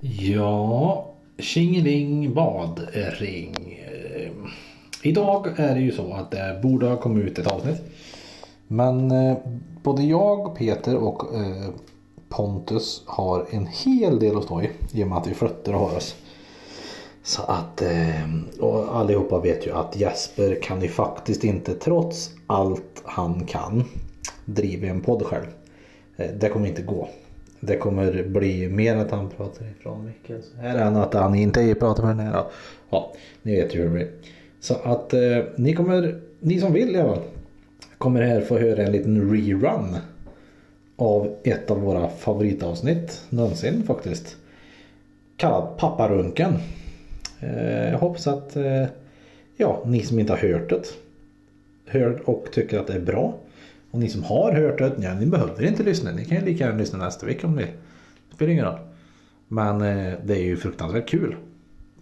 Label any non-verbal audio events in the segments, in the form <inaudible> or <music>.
Ja, tjingeling badring. Idag är det ju så att det borde ha kommit ut ett avsnitt. Men eh, både jag, Peter och eh, Pontus har en hel del att stå i. I och med att vi flyttar och har oss. Så att, eh, och allihopa vet ju att Jesper kan ju faktiskt inte trots allt han kan driva en podd själv. Det kommer inte gå. Det kommer bli mer att han pratar ifrån mycket Här är han att han inte pratar med den här. Ja, ni vet ju hur det blir. Så att eh, ni kommer, ni som vill i alla fall, kommer här få höra en liten rerun av ett av våra favoritavsnitt någonsin faktiskt. Kallad Papparunken. Eh, jag hoppas att eh, ja, ni som inte har hört det hör och tycker att det är bra. Och ni som har hört det, ja, ni behöver inte lyssna. Ni kan ju lika gärna lyssna nästa vecka om ni Det spelar ingen roll. Men eh, det är ju fruktansvärt kul.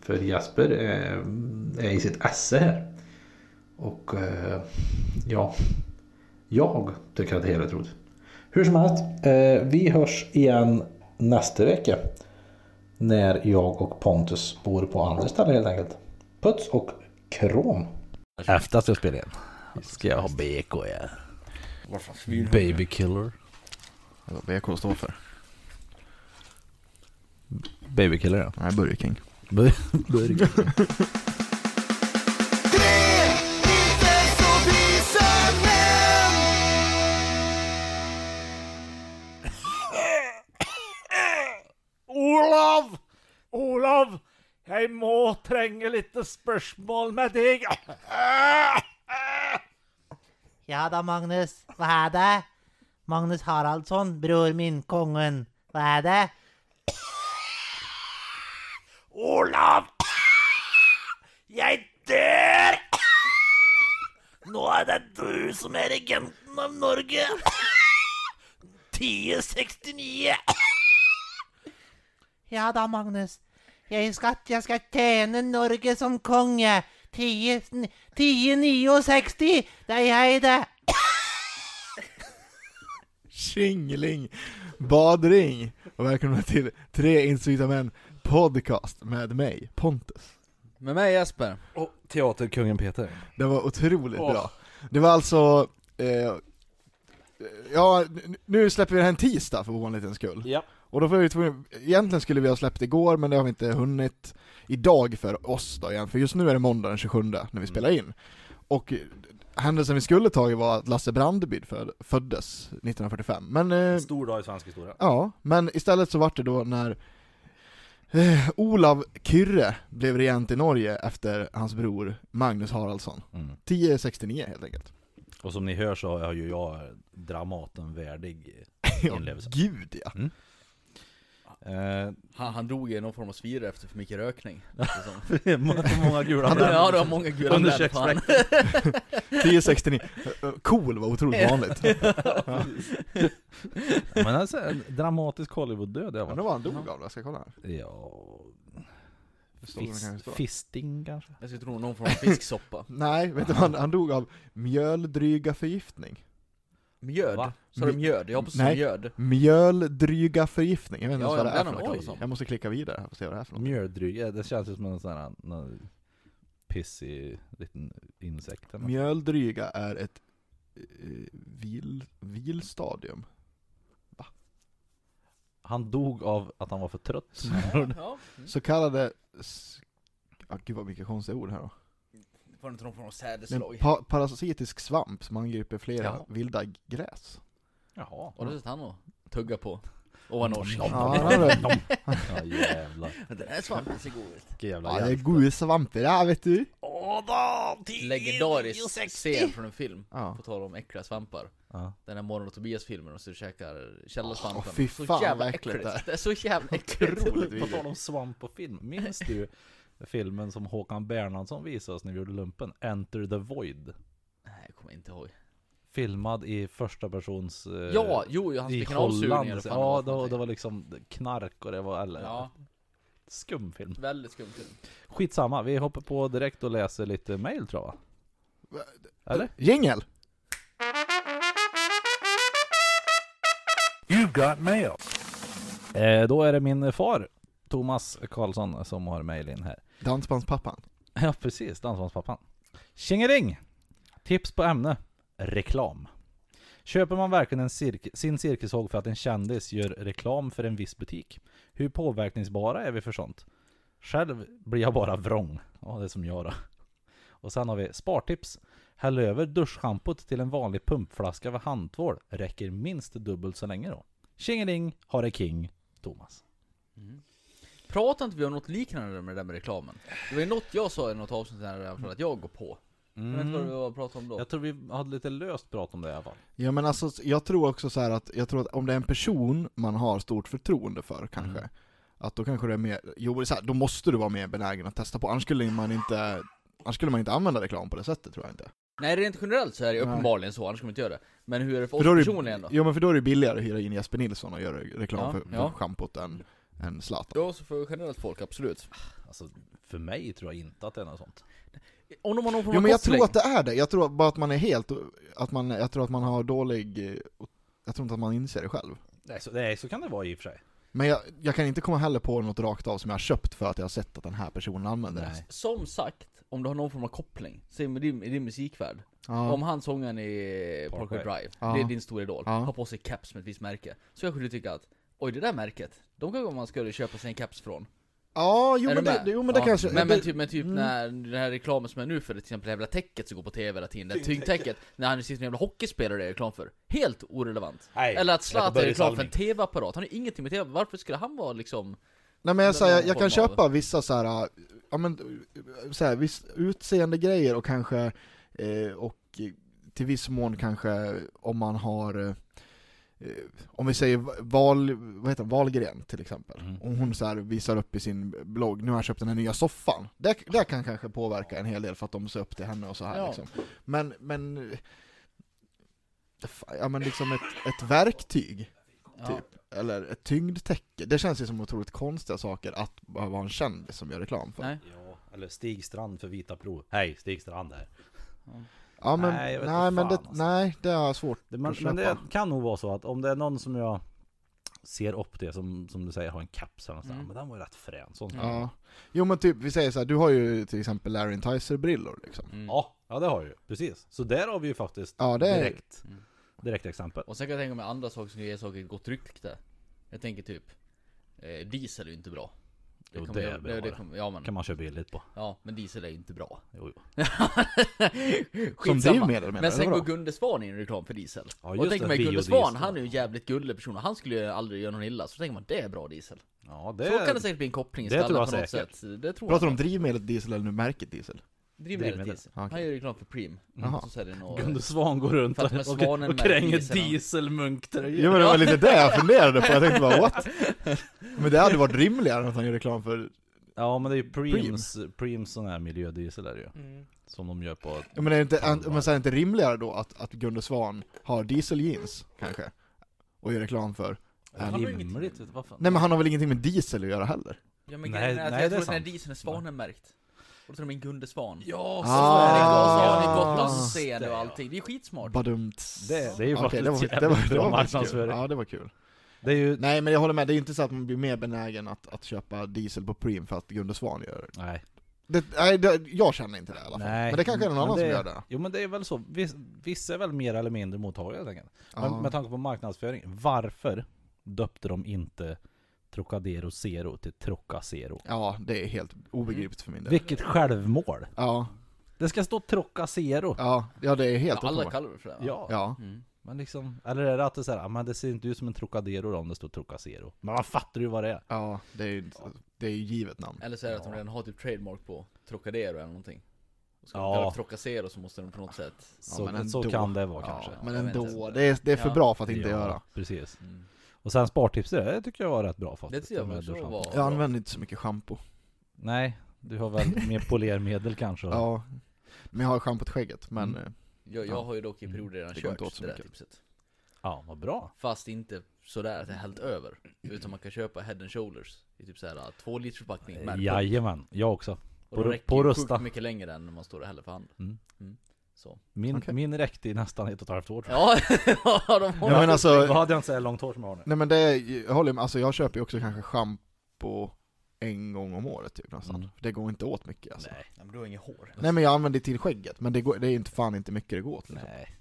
För Jasper eh, är i sitt esse här. Och eh, ja, jag tycker att det är helt roligt. Hur som helst, eh, vi hörs igen nästa vecka. När jag och Pontus bor på andra ställen helt enkelt. Puts och krom. Efter att jag spelar igen. Ska jag ha BK ja. Varför svin? Baby killer. Vad BK står för? Baby killer ja. Nej, Burger King. Bur- <laughs> Burger. Olav! Olav! Jeg må trenge litt spørsmål med deg. Ja da, Magnus. Hva er det? Magnus Haraldsson, bror min, kongen. Hva er det? Olav! Jeg dør! Nå er det du som er regenten av Norge. 1069. Ja da, Magnus. Jeg skal, jeg skal tjene Norge som konge. 10 1069. Det er jeg, det. Tjingeling! Badring! Och välkomna till Tre män podcast med mig, Pontus. Med mig Jesper. Och teaterkungen Peter. Det var otroligt Åh. bra. Det var alltså, eh, ja, nu släpper vi det här en tisdag för ovanlighetens skull. Ja. Och då får vi tvungen, egentligen skulle vi ha släppt igår men det har vi inte hunnit idag för oss då igen, för just nu är det måndag den 27 när vi spelar in. Och händelsen vi skulle tagit var att Lasse Brandeby föd, föddes 1945, men eh, Stor dag i svensk historia. Ja, men istället så vart det då när eh, Olav Kyrre blev regent i Norge efter hans bror Magnus Haraldsson. Mm. 1069 helt enkelt. Och som ni hör så har ju jag Dramaten värdig <laughs> Ja, inlevelse. gud ja. Eh, Han, han drog i någon form av svira efter för mycket rökning. <laughs> många gula Han, ja, det var många gula Under han. 1069. Eh, Cool var otroligt vanligt. <laughs> Men alltså en dramatisk Hollywood-död jag Men var. då var han dog av det, jag ska kolla här. Ja... Det står det Fis, kanske står. fisting kanske? Jag skulle tro någon form av fisksoppa. <laughs> Nej, vet du vad, han, han dog av mjöldryga förgiftning. Mjöd? Va? Sa du mjöd? Jag hoppas Nej. mjöd. Mjöldryga förgiftning, jag vet inte Ja, ens vad det är den för något. om. Jag måste klicka vidare här och se vad det är för något. Mjöldryg, ja, det känns ju som en sån här någon pissig liten insekt eller något. Mjöldryga är ett eh, vil, vilstadium. Han dog av att han var för trött. <laughs> Mm. Så kallade, s- ah, gud vad mycket konstiga ord här då. Det var inte någon form av Det sädeslag. pa parasitisk svamp som angriper flera Ja. vilda gräs. Jaha. Och det satt han och tugga på. Och var norsk. Ja, det. <laughs> Ja jävlar. <laughs> Den här svampen ser god ut. Jävla Ja, det är goda svampar där vet du. Åh då, Legendarisk scen från en film. Ja. På tal om äckliga svampar. Ja. Den här Morgon och Tobias-filmen och så käkar källarsvampen. Åh, fy så fan, jävla vad äckligt det är. Det är så jävla <laughs> äckligt. Otroligt På tal om svamp och film, minns du filmen som Håkan Bernhardsson visade oss när vi gjorde lumpen? Enter the Void. Nej, jag kommer inte ihåg. Filmad i första persons... eh, Ja, jo, han i fick en avsugning fan det var Ja, det var liksom knark och det var eller, Ja, skum film. väldigt skumt film. Skitsamma, vi hoppar på direkt och läser lite mail tror jag va? Eller? Jingel! You got mail. Eh, då är det min far Thomas Karlsson som har mejl in här. Dansbandspappan. Ja precis, Dansbandspappan. Tjingering! Tips på ämne. Reklam. Köper man verkligen en cirk sin cirkushåg för att en kändis gör reklam för en viss butik? Hur påverkningsbara är vi för sånt? Själv blir jag bara vrång. Ja, det är som jag då. Och sen har vi spartips. Häll över duschschampot till en vanlig pumpflaska för handtvål. Räcker minst dubbelt så länge då. Tjingeling, ha det king, Thomas. Pratar inte vi om något liknande med det där med reklamen? Det var ju något jag sa i något avsnitt där att jag går på. Jag vet inte vad vi var och pratade om då. Jag tror vi hade lite löst prat om det i alla fall. Ja men alltså, jag tror också så här att, jag tror att om det är en person man har stort förtroende för kanske, Mm. att då kanske det är mer, jo så här, då måste du vara mer benägen att testa på, annars skulle man inte, annars skulle man inte använda reklam på det sättet tror jag inte. Nej rent generellt så är det Nej. uppenbarligen så, annars skulle man inte göra det. Men hur är det för oss För då det- personligen då? Jo men för då är det billigare att hyra in Jesper Nilsson och göra reklam Ja, för, för ja. schampot än, än Zlatan. Ja, så för generellt folk, absolut. Alltså, för mig tror jag inte att det är något sånt. Om de har någon form Jo av men jag koppling. tror att det är det, jag tror bara att man är helt, att man, jag tror att man har dålig, jag tror inte att man inser det själv. Nej, så, nej, så kan det vara i och för sig. Men jag, jag kan inte komma heller på något rakt av som jag har köpt för att jag har sett att den här personen använder det. Som sagt, om du har någon form av koppling, säg med din, i din musikvärld. Ja. Om han sångaren i Parkway. Drive, Ja. det är din stora idol, Ja. har på sig caps med ett visst märke. Så kanske du tycker att, oj det där märket, de kanske man skulle köpa sig en caps från. Ja, jo Är men det, jo men det Ja. kanske... Men, men typ, men typ mm. när den här reklamen som är nu för till exempel det jävla täcket som går på tv hela tiden, det tyngdtäcket, när han sitter en jävla hockeyspelare det är reklam för. Helt orelevant. Nej, Eller att Zlatan är reklam för en. TV-apparat, han har ingenting med TV, varför skulle han vara liksom Nej men jag, säger, jag, jag kan av- köpa vissa så här, ja men, så här, viss utseende grejer och kanske, eh, och till viss mån kanske om man har, eh, om vi säger Val, vad heter det, Wahlgren till exempel. Mm. Om hon så här visar upp i sin blogg, nu har jag köpt den här nya soffan. Det, det kan kanske påverka en hel del för att de ser upp till henne och så här Ja. liksom. Men, men, ja men liksom ett, ett verktyg Ja. typ. Eller ett tyngdtäcke. Det känns ju som otroligt konstiga saker att bara vara en kändis som gör reklam för. Nej. Ja, eller Stig Strand för Vita Pro. Hej, Stig Strand här. Ja men, Nej, nej, jag vet nej inte men, det, alltså. nej, det har jag svårt Det, men, att köpa. men det kan nog vara så att om det är någon som jag ser upp det som, som du säger har en caps eller Mm. men den var ju rätt frän. Sånt. Ja. Jo men typ, vi säger så här, du har ju till exempel Larry Tyser-brillor liksom. Mm. Ja, ja det har jag ju. Precis. Så där har vi ju faktiskt Ja, det är- direkt, Mm. direkt exempel. Och sen kan jag tänka mig andra saker som kan ge saker ett gott rykte. Jag tänker typ, eh, diesel är ju inte bra. Jo, kan det man- är bra det, det. kan- Ja men, kan man köra billigt på. ja men diesel är ju inte bra. Jo, jo. <laughs> Som drivmedel menar Men sen går Gunde Svan in i reklam för diesel. Ja, och just tänker det, man Gunde. Svan, han är ju en jävligt gullig person och han skulle ju aldrig göra någon illa. Så tänker man, det är bra diesel. Ja, det Så kan det säkert bli en koppling i det jag på något säkert. sätt. Det tror Pratar du jag. om drivmedlet diesel eller nu märket diesel? Drivmedel diesel. Han gör ju reklam för Preem. Jaha. Så säljer några... Gunde Svan går runt och, och med kränger dieselmunktröjor. Jo men det var lite det jag funderade på, jag tänkte bara what? <laughs> Men det hade varit rimligare än att han gör reklam för, Ja men det är ju Preems, Preems sån här miljödiesel är det ju. Mm. Som de gör på... ja, men är det inte, men så är det inte rimligare då att, att Gunde Svan har dieseljeans, kanske? Och gör reklam för? Han har Rimligt, fan. Nej men han har väl ingenting med diesel att göra heller? Ja men Nej, nej, jag är tror att den här dieseln är svanenmärkt. Och då tror de en Gunde Svan. Ja, Så Ah. är det Ah. Gotland, Ah. Gotlandsscen och allting. Det är skitsmart. Badumts. Det- det är ju Okej, faktiskt det var, det var, det var faktiskt kul. marknadsföring. Ja det var kul. Det är ju... Nej men jag håller med, det är inte så att man blir mer benägen att, att köpa diesel på Preem för att Gunde Svan gör det. Nej. det nej, det, jag känner inte det i alla fall. Nej. Men det kanske är någon annan det, som gör det. Jo men det är väl så. Viss, vissa är väl mer eller mindre mottagliga helt enkelt. Men med tanke på marknadsföring, varför döpte de inte Trocadero Zero till Trocacero? Ja, det är helt obegripligt för min del. Vilket självmål! Ja, Det ska stå Trocacero! ja, ja det är helt Ja, alla uppenbart. kallar det för det va? Ja. Ja. Mm. Men liksom, eller är det att det är så här, "Ah, men det ser inte ut som en Trocadero då om det står Trocacero. Men man fattar ju vad det är. Ja, det är ju det är ju givet namn. Eller så är det att de redan har typ trademark på Trocadero eller någonting. Och ska Ja. de kalla det Trocacero så måste de på något sätt Så, men så ändå. kan det vara Ja, kanske. men jag vet ändå, inte. det är, det är för Ja. bra för att inte ja, göra. Precis. mm. Och sen spartipset, det tycker jag var rätt bra faktiskt. Det tycker jag också var- Jag använder inte så mycket schampo. Nej, du har väl mer polermedel kanske? Ja. Men jag har schampo till skägget, men Mm. eh, jag, jag Ja. har ju dock i perioder redan Det kört åt så det där mycket. tipset. Ja, vad bra. Fast inte sådär att jag hällt över. Utan man kan köpa head and shoulders i typ såhär två liters förpackning pump. Jajamän, jag också. Och på- de räcker på Rusta. mycket längre än när man står och häller för hand. Mm. Så. Min, Okej. min räckte i nästan ett och ett halvt år tror jag. Ja, <laughs> de har Ja, men alltså- Då hade jag inte så långt hår som jag har nu. Nej men det, är- jag håller med, alltså jag köper ju också kanske schampo en gång om året typ nästan. Mm. Det går inte åt mycket alltså. Nej, Nej. Nej men du har inget hår. men jag använder det till skägget, men det, går, det är inte fan inte mycket det går åt liksom. Nej.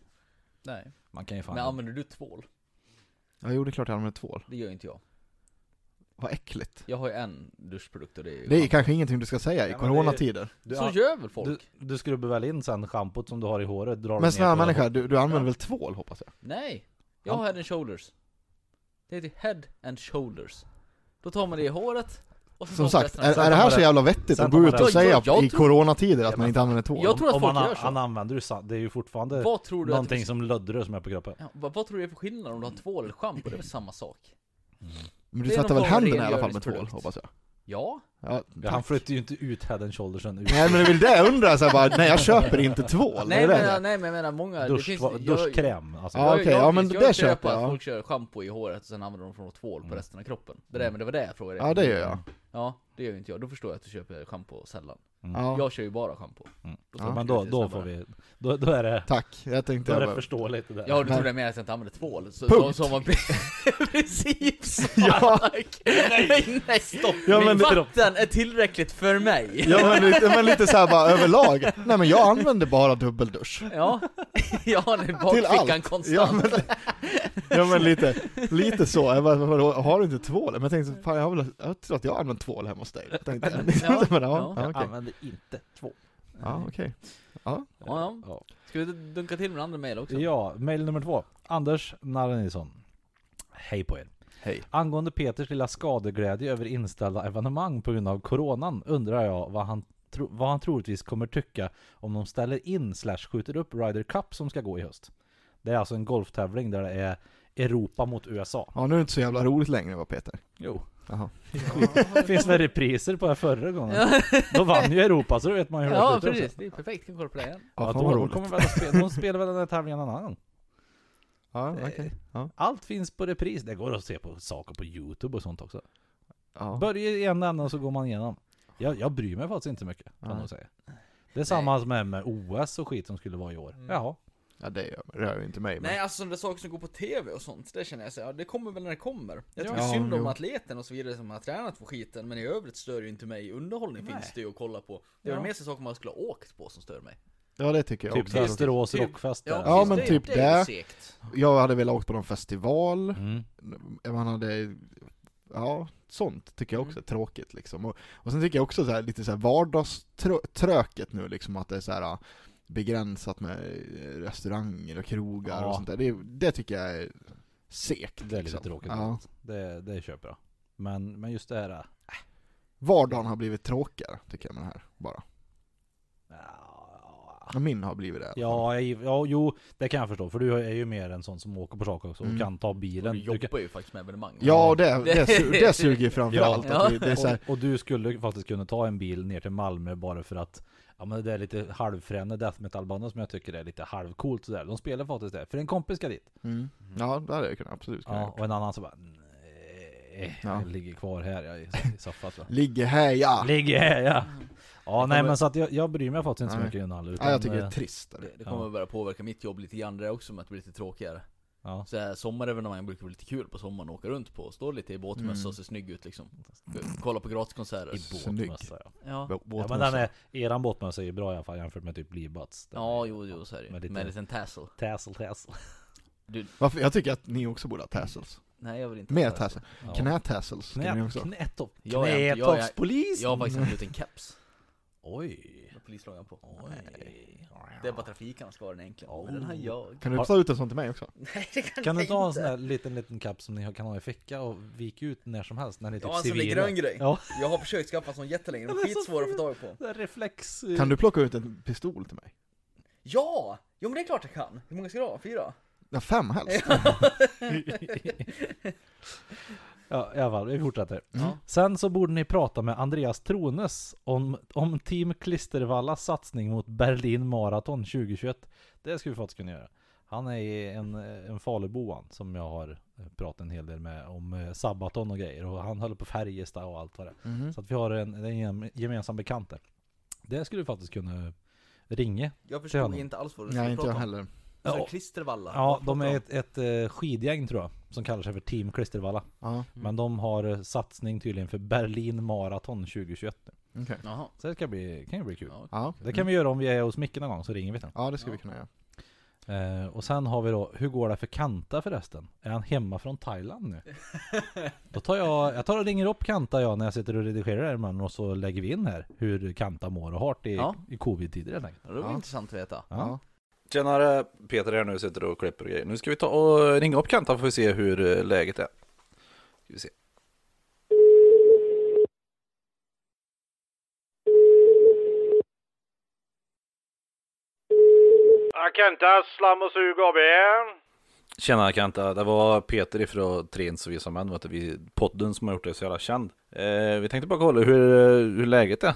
Nej. Man kan ju fan... Men använder du tvål? Ja, jo det är klart jag använder tvål. Det gör inte jag. Vad äckligt. Jag har ju en duschprodukt och det är ju Det är kanske ingenting du ska säga i Ja, men det är- coronatider. du, Så gör väl folk? du, du skrubbar väl in sen schampot som du har i håret? Drar Men snälla människa, du, du använder Ja. väl tvål hoppas jag? Nej! Jag har head and shoulders. Det heter head and shoulders. Då tar man det i håret, och så Som tar man sagt, resten av- är, är det här så det- jävla vettigt sen att gå ut det- och säga Jag- jag i tror- coronatider att Ja, man men inte använder tvål? Jag tror att Om folk gör så. han använder ju sa- det är ju fortfarande Vad tror du att någonting det, som löddrar som är på kroppen. ja, vad, vad tror du är för skillnad om du har tvål eller schampo? Det är väl samma sak? Men du tvättar väl händerna i alla fall med tvål, hoppas jag? Ja, Ja, Ja, han flyttar ju inte ut head and shouldersen ut. Nej men det är väl det jag undrar, så bara, nej jag köper inte tvål, nej men, det? nej men jag menar många, Dusch, det finns, duschkräm alltså. Ja, okej, ja, men visst, det jag köper köper jag, folk kör schampo i håret och sen använder de från tvål på resten av kroppen. Det, där, men det var det jag frågade Ja det gör jag. Ja, det gör ju inte jag. Då förstår jag att du köper schampo sällan. Ja, Jag kör ju bara schampo. Mm. Då Ja. Men då, då får vi, då, då är det, tack. Jag tänkte då är jag det bara, förståeligt det där. Ja, du trodde mer att jag inte använder tvål? Så, Punkt. så, så man Precis! <laughs> Ja. Nej, nej, stopp! Ja, men det- vatten är tillräckligt för mig! Ja men lite, men lite såhär bara överlag, nej men jag använder bara dubbeldusch. Ja, <laughs> jag har den i bakfickan allt. konstant. Ja men, ja, men lite, lite så. Jag bara, vadå, har du inte tvål? Men jag tänkte, fan jag har väl, jag tror att jag har använt tvål hemma hos dig. Tänkte <laughs> <laughs> jag. Ja, men, ja, ja. ja, Jag använder inte två. Ja, okej. Ja. Ja, ja. Ja. Ska vi dunka till med andra mejl också? Ja, mail nummer två. Anders Narre Nilsson. Hej på er. Hej. Angående Peters lilla skadeglädje över inställda evenemang på grund av coronan undrar jag vad han, tro, vad han troligtvis kommer tycka om de ställer in slash skjuter upp Ryder Cup som ska gå i höst. Det är alltså en golftävling där det är Europa mot USA. Ja nu är det inte så jävla roligt längre va Peter? Jo. Jaha. <laughs> Det finns väl repriser på det förra gången? Då vann ju Europa så då vet man ju hur Ja, det precis. Det är perfekt. Kan kolla på det igen. Ja, Ja, fan vad de, roligt. kommer väl att spela, de spelar väl den här tävlingen en annan gång. Ja, okej. Ja. Allt finns på repris. Det går att se på saker på Youtube och sånt också. Ja. Börja i en ända och så går man igenom. Jag, jag bryr mig faktiskt inte så mycket, kan Nej. jag säga. Det är samma som med, med OS och skit som skulle vara i år. Mm. Jaha. Ja det gör, rör ju inte mig men. Nej, alltså sådana saker som går på TV och sånt, det känner jag så, ja, det kommer väl när det kommer. Jag tycker Ja, synd om jo. atleten och så vidare som har tränat på skiten, men i övrigt stör ju inte mig. Underhållning Nej. finns det ju att kolla på. Det är Ja. väl mer saker man skulle ha åkt på som stör mig. Ja det tycker jag Typ också. Västerås Typ- rockfest där. Ja, precis, men det, typ det det. Jag hade velat åkt på någon festival, Mm. man hade, ja sånt tycker jag också Mm. är tråkigt liksom. Och, och sen tycker jag också så här, lite så här vardagströket nu liksom, att det är så här begränsat med eh, restauranger och krogar Ja. och sånt där. Det, det tycker jag är segt. Det är lite liksom. tråkigt. Ja. Det, det köper jag. Men, men just det här... äh, Vardagen har blivit tråkigare, tycker jag med det här, bara. Ja, Och Min har blivit det. ja, jag- ja, jo, det kan jag förstå. För du är ju mer en sån som åker på saker också och Mm. kan ta Och bilen. du Du kan, jobbar ju faktiskt med evenemang. Ja, och det, det, Det- su- <laughs> det suger framförallt. Ja. vi- här, och, och du skulle faktiskt kunna ta en bil ner till Malmö bara för att Ja men det är lite halvfräna death metal bandet som jag tycker är lite halvcoolt sådär. De spelar faktiskt det. För en kompis ska dit. mm. Ja, det hade jag kunnat, absolut kunnat Ja, och en annan så bara Nej, Ja. jag ligger kvar här jag, <laughs> i, soffan. Ligger här ja! Ligger här ja! Ja Det nej men så att jag, jag bryr mig faktiskt inte så mycket innehåll ja jag tycker det eh, är trist. Det, det kommer Ja. börja påverka mitt jobb lite grann det också med att det blir lite tråkigare. Ja. Så här, sommarevenemang brukar vara lite kul på sommaren att åka runt på. Stå lite i båtmössa Mm. och se snygg ut liksom. Kolla på gratiskonserter. I båtmössa ja. Ja. Ja men den är, eran båtmössa är ju bra i alla fall jämfört med typ Livbutts Den Ja, är- jo, jo, så är det. Med lite- Med en liten tassel. Tassel tassel Varför? Jag tycker att ni också borde ha tassels. Nej, jag vill inte Mer ha tassel. tassel. ja. Knätassels Knä, också. knätopp, Jag jag knätoppspolis! Jag har faktiskt en keps. Oj! Med polislagen på. Oj. Det är bara trafiken ska vara den egentligen. Men den har jag. Kan du ta ut en sån till mig också? <laughs> Nej, det kan, Kan du ta en inte. sån här liten liten kapp som ni kan ha i ficka och vika ut när som helst när ni är typ Ja, en sån där grön grej. Ja. Jag har försökt skaffa en sån jättelänge, de Den är skitsvåra att få tag på. Det är reflex... Kan du plocka ut en pistol till mig? Ja! Jo men det är klart jag kan. Hur många ska du ha? Fyra? Ja, fem helst. Ja i alla fall, vi fortsätter. Ja. Sen så borde ni prata med Andreas Trones om, om Team Klistervallas satsning mot Berlin Marathon 2021. Det skulle vi faktiskt kunna göra. Han är en, en Falubo han, som jag har pratat en hel del med om eh, Sabaton och grejer. Och han håller på Färjestad och allt vad det är. Mhm. Så att vi har en, en gem- gemensam bekant där. Det skulle vi faktiskt kunna ringa. Jag förstod inte alls vad du Nej, skulle inte prata jag om. heller. Så Ja. Klistervalla. Ja, de är ett, ett eh, skidgäng tror jag, som kallar sig för Team Klistervalla. Ja, Men de har eh, satsning tydligen för Berlin Marathon 2021 nu. Jaha. Så det ska bli, kan ju bli kul. Ja. Det kan vi göra om vi är hos Micke någon gång, så ringer vi till ja, det ska vi kunna göra. eh, Och sen har vi då, hur går det för Kanta förresten? Är han hemma från Thailand nu? <laughs> då tar jag, jag tar och ringer upp Kanta jag när jag sitter och redigerar det här imorgon och så lägger vi in här hur Kanta mår och har det i, Ja. i covid-tider helt enkelt. Ja, Det var Ja. intressant att veta. Ja. Tjenare, Peter här nu sitter och klipper och grejer. Nu ska vi ta och ringa upp Kanta för att se hur eh, läget är. Ska vi se. Kenta Slam och Sug AB. Tjena Kanta, det var Peter ifrån Trens och Visa Män, vet du, vi, podden som har gjort det så jävla känd. Eh, vi tänkte bara kolla hur, hur läget är.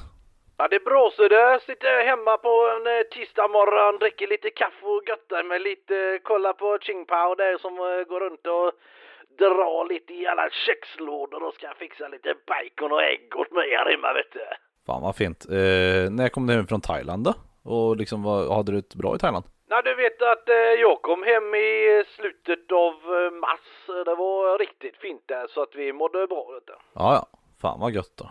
Ja, det är bra så det. Sitter hemma på en eh, tisdag morgon, dricker lite kaffe och göttar mig lite, kollar på Ching Pao där som eh, går runt och drar lite i alla kökslådor och ska fixa lite bacon och ägg åt mig här hemma vet du. Fan vad fint. Eh, när kom du hem från Thailand då? Och liksom, vad, hade du ett bra i Thailand? Ja, du vet att eh, jag kom hem i slutet av eh, mars. Det var riktigt fint där så att vi mådde bra vet du. Ja, ja. Fan vad gött då.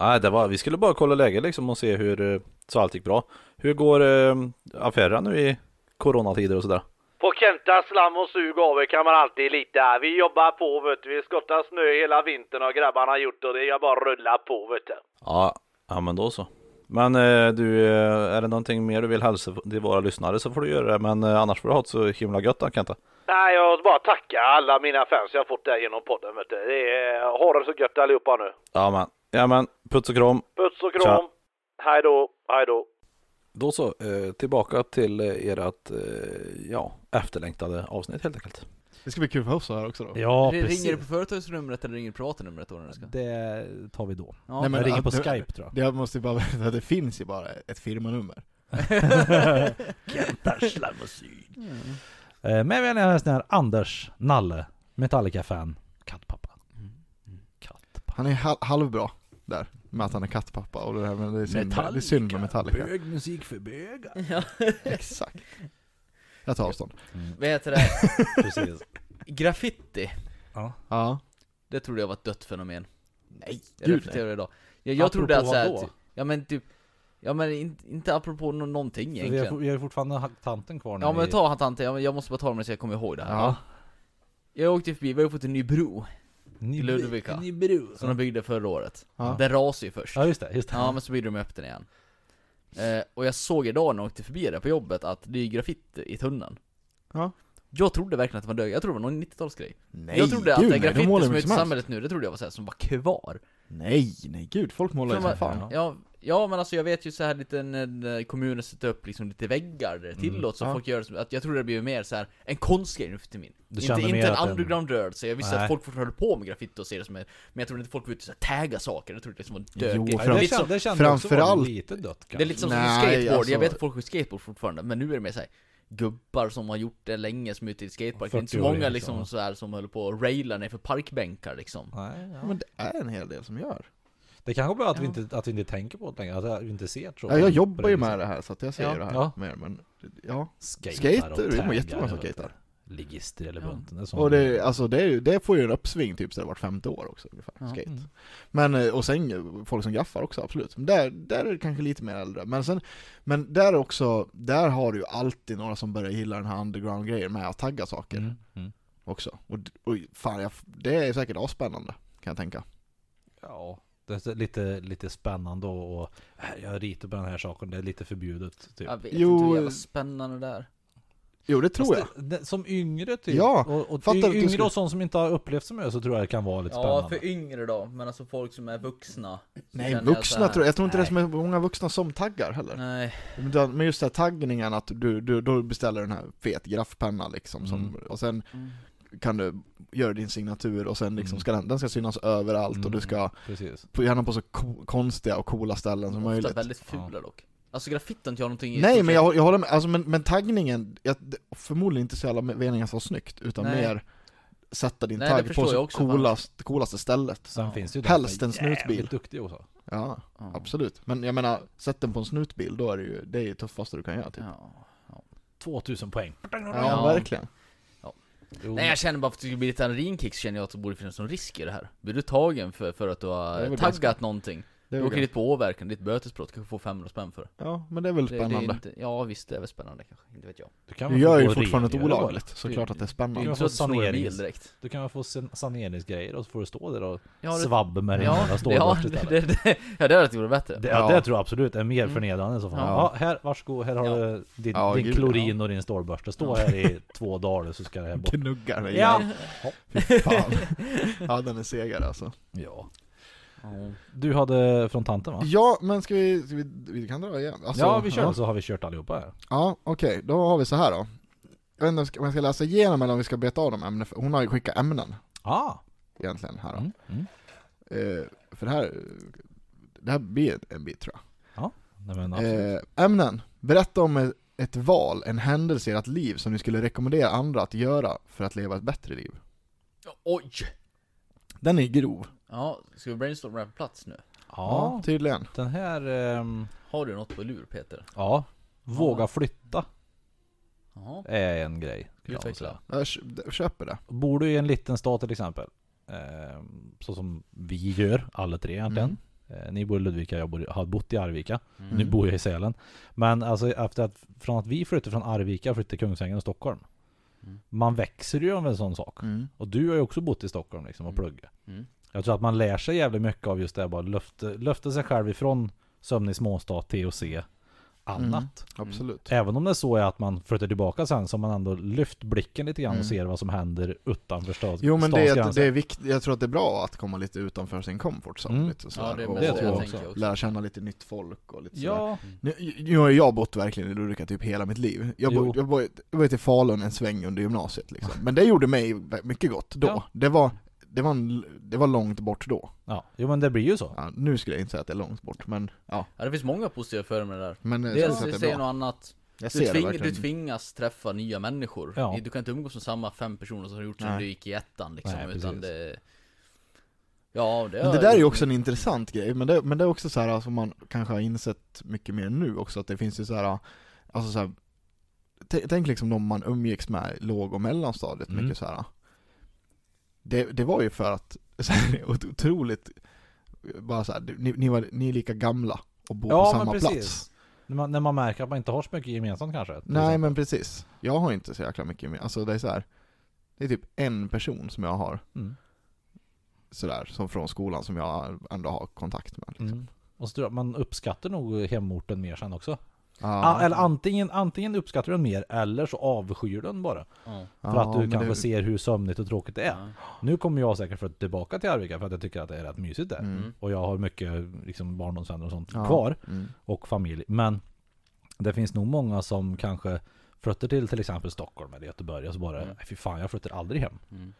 Nej, det var, vi skulle bara kolla läget liksom och se hur, eh, så allt gick bra. Hur går eh, affärerna nu i coronatider och sådär? På Kenta Slam och Sug AB kan man alltid lita. Vi jobbar på vet du. Vi skottar snö hela vintern och grabbarna har gjort och det är bara rulla på vet du. Ja, ja men då så. Men eh, du, eh, är det någonting mer du vill hälsa till våra lyssnare så får du göra det. Men eh, annars får du ha det så himla gött då Kenta. Nej, jag vill bara tacka alla mina fans jag har fått där genom podden vet du. Det är, ha det så gött allihopa nu. Ja men, ja men, puts och kram. Puss och kram. Tja. Hej då, hej då. Då så, eh, tillbaka till eh, ert, eh, ja, efterlängtade avsnitt helt enkelt. Det ska bli kul för oss här också då. Ja, Ringer precis. du på företagsnumret eller ringer du privata numret då du ska? Det tar vi då. Ja. Nej, men- jag ringer på det- Skype tror jag. Det jag måste bara veta att <laughs> det finns ju bara ett firmanummer. <laughs> Eh, Men vi har en sån här Anders Nalle, Metallica-fan, kattpappa. Kattpappa. Han är hal- halvbra där, med att han är kattpappa och det här, men det är synd, det är synd med Metallica. Bögmusik för bögar. Ja. <laughs> Exakt. Jag tar avstånd. Vad heter det? <laughs> Precis. Graffiti. Ja. Det trodde jag var ett dött fenomen. Nej, Jag reflekterar idag. Jag, jag trodde att såhär, typ, ja men typ, ja men inte, inte apropå nå- någonting vi, har, egentligen. vi har ju fortfarande tanten kvar nu. Ja men ta han tanten, ja, jag måste bara ta dem så jag kommer ihåg det här. Ja. Jag åkte förbi, vi har ju fått en ny bro, I Ludvika. Ni bro. som de byggde förra året. Ja. Den rasade ju först. Ja just det, just det. Ja men så byggde de upp den igen. Eh, och jag såg idag när jag åkte förbi där på jobbet att det är graffiti i tunneln. Ja. Jag trodde verkligen att det var död, jag trodde det var någon 90-talsgrej. Nej, jag trodde att gud, det nej, de graffiti målar som hur är ute i som helst. samhället nu, det trodde jag var så här, som var kvar. Nej, nej gud, folk målar ju som fan. Ja, ja men alltså jag vet ju så här lite när kommunen sätter upp liksom lite väggar det tillåts, så ja. folk gör det som, att jag tror det blir mer så här en konstgrej nu för. Du Inte, inte en underground-rörelse, jag visste Nej. att folk fortfarande höll på med graffiti och ser det som en, men jag trodde inte folk var ute och tagga saker, jag trodde det liksom var en död Jo, grej. Nej, det, är det, lite som, kände, det kände framförallt- lite dött det är lite som, som Nej, skateboard, alltså- jag vet att folk har skateboard fortfarande, men nu är det mer såhär Gubbar som har gjort det länge som är ute i skatepark, det är inte så 40-åringar många liksom. liksom så här som håller på och railar ner för parkbänkar liksom Nej, ja. Men det är en hel del som gör. Det kanske bara att, vi Ja. inte, att vi inte tänker på det längre, att vi inte ser. Ja, jag på jobbar ju med det här så att jag ser Ja. det här Ja. mer, men ja. Skater Skater, och det är jättemånga som skater. Ligister eller Ja. bunten. Sånt. Och det, alltså det, det får ju en uppsving typ så det vart femte år också ungefär, Ja. skate. Mm. Men, eh, och sen folk som gaffar också, absolut. Men där, där är det kanske lite mer äldre. Men sen, men där också, där har du ju alltid några som börjar gilla den här underground-grejen med att tagga saker Mm. Mm. också. Och, och fan, jag, det är säkert avspännande, kan jag tänka. Ja, det är lite, lite spännande och, och äh, jag ritar på den här saken, det är lite förbjudet. Typ. Jag vet Jo, inte hur jävla spännande det är Jo, det tror Fast jag. Det, det, som yngre typ. Ja, och, och fattar yngre skulle- och sånt som inte har upplevt så mycket så tror jag det kan vara lite Ja, spännande. för yngre då, men alltså folk som är vuxna Nej, jag vuxna här- tror jag. Jag tror inte det är Nej. så många vuxna som taggar heller. Nej, Men- just det här taggningen att du, du då beställer den här fet graffpenna liksom, som, Mm. och sen mm. kan du göra din signatur och sen liksom Mm. ska den, den ska synas överallt och Mm. du ska, Precis. på, gärna på så ko- konstiga och coola ställen som ofta möjligt. väldigt fula dock Alltså inte jag någonting i Nej men jag, jag håller med, alltså, men, men taggningen, jag, förmodligen inte så jävla meningen att vara snyggt, utan Nej. mer sätta din Nej, det tagg på så också, coolast, coolaste stället. Sen Ja. finns det ju Helst en snutbil. duktiga också. Ja, Ja. absolut. Men jag menar, sätt den på en snutbil, då är det ju det är ju tuffaste du kan göra typ. Ja, ja. 2000 poäng. Ja, Ja. verkligen. Jo, Nej jag känner bara för att det skulle bli lite så känner jag att det borde finnas någon risk i det här. Blir du tagen för, för att du har taggat ganska- någonting? Det är Du väl åker dit på åverkan, ditt bötesbrott, kanske får 500 spänn för det. Ja, men det är väl Det, det är spännande. inte, ja visst, det är väl spännande kanske, inte vet jag. du kan Du väl gör få ju fortfarande ett olagligt, såklart att det är Det spännande. Ja, du en bil sanerings- direkt. Du kan väl få san- saneringsgrejer och så får du stå där och Ja, det, svabba med din ja, jävla ja, stålborste det, istället. det, det, ja det hade varit bättre. Det, ja. Ja. det tror jag absolut är mer Mm. förnedrande så fan. Ja. Ja. här, varsågod, här har Ja. du din, Ja, din gud, klorin och din stålborste. Stå här i <laughs> två dagar så ska det här bort. Gnuggar dig Ja. Fy fan. Ja, den är segare alltså. ja. Ja. Du hade från tanten va? Ja, men ska vi, ska vi, vi kan dra igen? Alltså, ja, vi kör Ja, så har vi kört allihopa här. ja okej, då har vi så här då. Jag vet inte om jag ska- läsa igenom eller om vi ska beta av de ämnen, hon har ju skickat ämnen Ah. egentligen här då. Mm. Mm. Eh, för det här, det här blir en bit tror jag. Nej, men absolut. Eh, ämnen. Berätta om ett, ett val, en händelse i ert liv som ni skulle rekommendera andra att göra för att leva ett bättre liv. Oj! Den är grov. Ja, ska vi brainstorma på plats nu? ja, tydligen. den här... ehm, Har du något på lur Peter? ja. Våga flytta Jaha. är en grej. skulle jag Utveckla. säga. Jag kö- köper det. Bor du i en liten stad till exempel, eh, så som vi gör, alla tre egentligen. Eh, ni bor i Ludvika, jag bor, har bott i Arvika. Mm. Nu bor jag i Sälen. Men alltså efter att, från att vi flyttade från Arvika flyttade till Kungsängen och Stockholm. Mm. Man växer ju av en sån sak. Mm. Och du har ju också bott i Stockholm liksom och Mm. pluggat. Mm. Jag tror att man lär sig jävligt mycket av just det, bara löfte, löfte sig själv ifrån sömnig småstad till att se annat. Absolut. Även om det så är att man flyttar tillbaka sen så har man ändå lyft blicken lite grann Mm. och ser vad som händer utanför stad, Jo men det är, det är viktigt, jag tror att det är bra att komma lite utanför sin comfort zone Mm. lite och sådär, Ja, det är och, det också. också. lära känna lite nytt folk och lite sådär. Ja, Nu, nu har jag bott verkligen i Ludvika typ hela mitt liv. Jag, bo, jag, bo, jag var till Falun en sväng under gymnasiet liksom. Men det gjorde mig mycket gott då. Ja. Det, var, det, var en, det var långt bort då. ja. Jo men det blir ju så. Ja, nu skulle jag inte säga att det är långt bort, men ja. Ja det finns många positiva fördelar med det där. Men jag Dels det säger något annat, Jag du, tving, du tvingas träffa nya människor. Ja. Du kan inte umgås med samma fem personer som har gjort sedan du gick i ettan liksom, Nej, utan precis. det... Ja, det, Men det där är ju också en intressant grej, men det, men det är också så här som man kanske har insett mycket mer nu också, att det finns ju så här, alltså så här, t- tänk liksom de man umgicks med låg och mellanstadiet, Mm. mycket så här. Det, det var ju för att, <laughs> så här, ot- otroligt, bara så här, ni, ni, var, ni är lika gamla och bor på Ja samma men precis. plats. När man, när man märker att man inte har så mycket gemensamt kanske. Nej exempel. men precis, jag har inte så jäkla mycket mer, alltså det är så här. Det är typ en person som jag har, Mm. sådär, som från skolan som jag ändå har kontakt med. Liksom. Mm. Och så man uppskattar nog hemorten mer sen också. Ah, eller antingen, antingen uppskattar du den mer eller så avskyr den bara. Ja. För att du kanske det- ser hur sömnigt och tråkigt det är. Ja. Nu kommer jag säkert flytta tillbaka till Arvika för att jag tycker att det är rätt mysigt där. Mm. Och jag har mycket liksom, barndomsvänner och sånt kvar. Mm. Och familj. Men det finns nog många som kanske flyttar till till exempel Stockholm eller Göteborg och så bara Mm. Fy fan jag flyttar aldrig hem. Mm.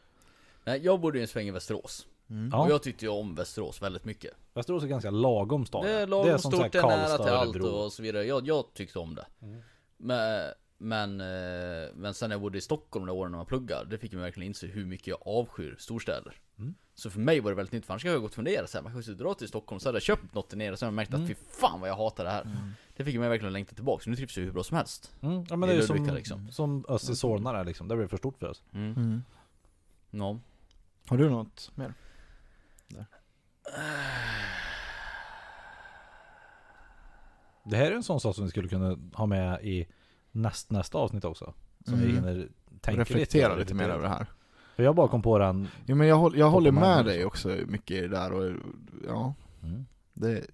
Nej, jag bodde i en sväng i Västerås. Mm. Ja. Och jag tyckte ju om Västerås väldigt mycket. Västerås är ganska lagom stad. Det är lagom som stort, så här det är nära till allt och så vidare. Jag, jag tyckte om det. Mm. Men, men, eh, men sen när jag bodde i Stockholm de åren när man pluggar, det fick jag verkligen inse hur mycket jag avskyr storstäder. Mm. Så för mig var det väldigt nytt, för annars skulle jag gått och funderat såhär, man kanske skulle dra till Stockholm, så hade jag köpt något där nere, så hade jag märkt Mm. att fy fan vad jag hatar det här. Det fick mig verkligen längta tillbaka, så nu trivs jag hur bra som helst. Mm, ja men I det är ju som, liksom. som Öst i Solna är liksom. Det blir för stort för oss. Mm. Mm. Ja. Har du något mer? Det här är en sån sak som vi skulle kunna ha med i näst, nästa avsnitt också. Som vi Mm. hinner tänka Reflektera lite, lite mer över det här. För jag bara kom på den. Jo men jag, håll, jag håller med dig också. mycket i det där och ja, Mm. det,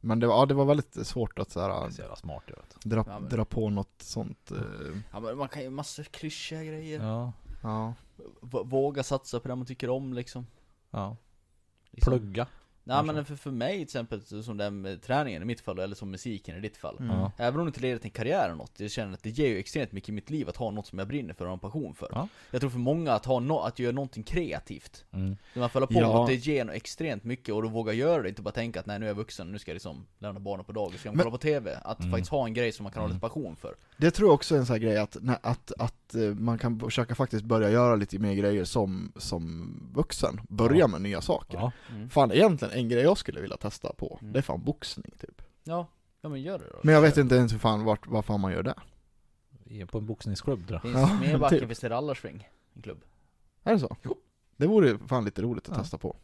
men det var, ja, det var väldigt svårt att så Det här, är så smart jag vet. dra, Ja, men- dra på något sånt, eh, ja men man kan ju massor klyschiga grejer. Ja. ja. Våga satsa på det man tycker om liksom. ja liksom. Plugga. Nej kanske. men för, för mig till exempel, som den med träningen i mitt fall, eller som musiken i ditt fall. Mm. Även om det inte leder till en karriär eller något, jag känner att det ger ju extremt mycket i mitt liv att ha något som jag brinner för och har en passion för. Ja. Jag tror för många att ha no att göra någonting kreativt, Mm. när man följer på Ja. att det ger extremt mycket och du vågar göra det, inte bara tänka att nej nu är jag vuxen, nu ska jag liksom lämna barnen på dagis, ska jag Men- kolla på TV. Att Mm. faktiskt ha en grej som man kan ha Mm. lite passion för. Det tror jag också är en sån här grej att, när- att, att eh, man kan försöka faktiskt börja göra lite mer grejer som, som vuxen, börja Ja. med nya saker. Ja. Mm. Fan egentligen en grej jag skulle vilja testa på, Mm. det är fan boxning typ. Ja, ja men gör det då. Men jag vet inte ens hur fan, vart, vad fan man gör det. på en boxningsklubb jag. Finns Ja, Smedbacken <laughs> typ. finns det rallarsving, en klubb. Är det så? Det vore fan lite roligt att Ja. testa på.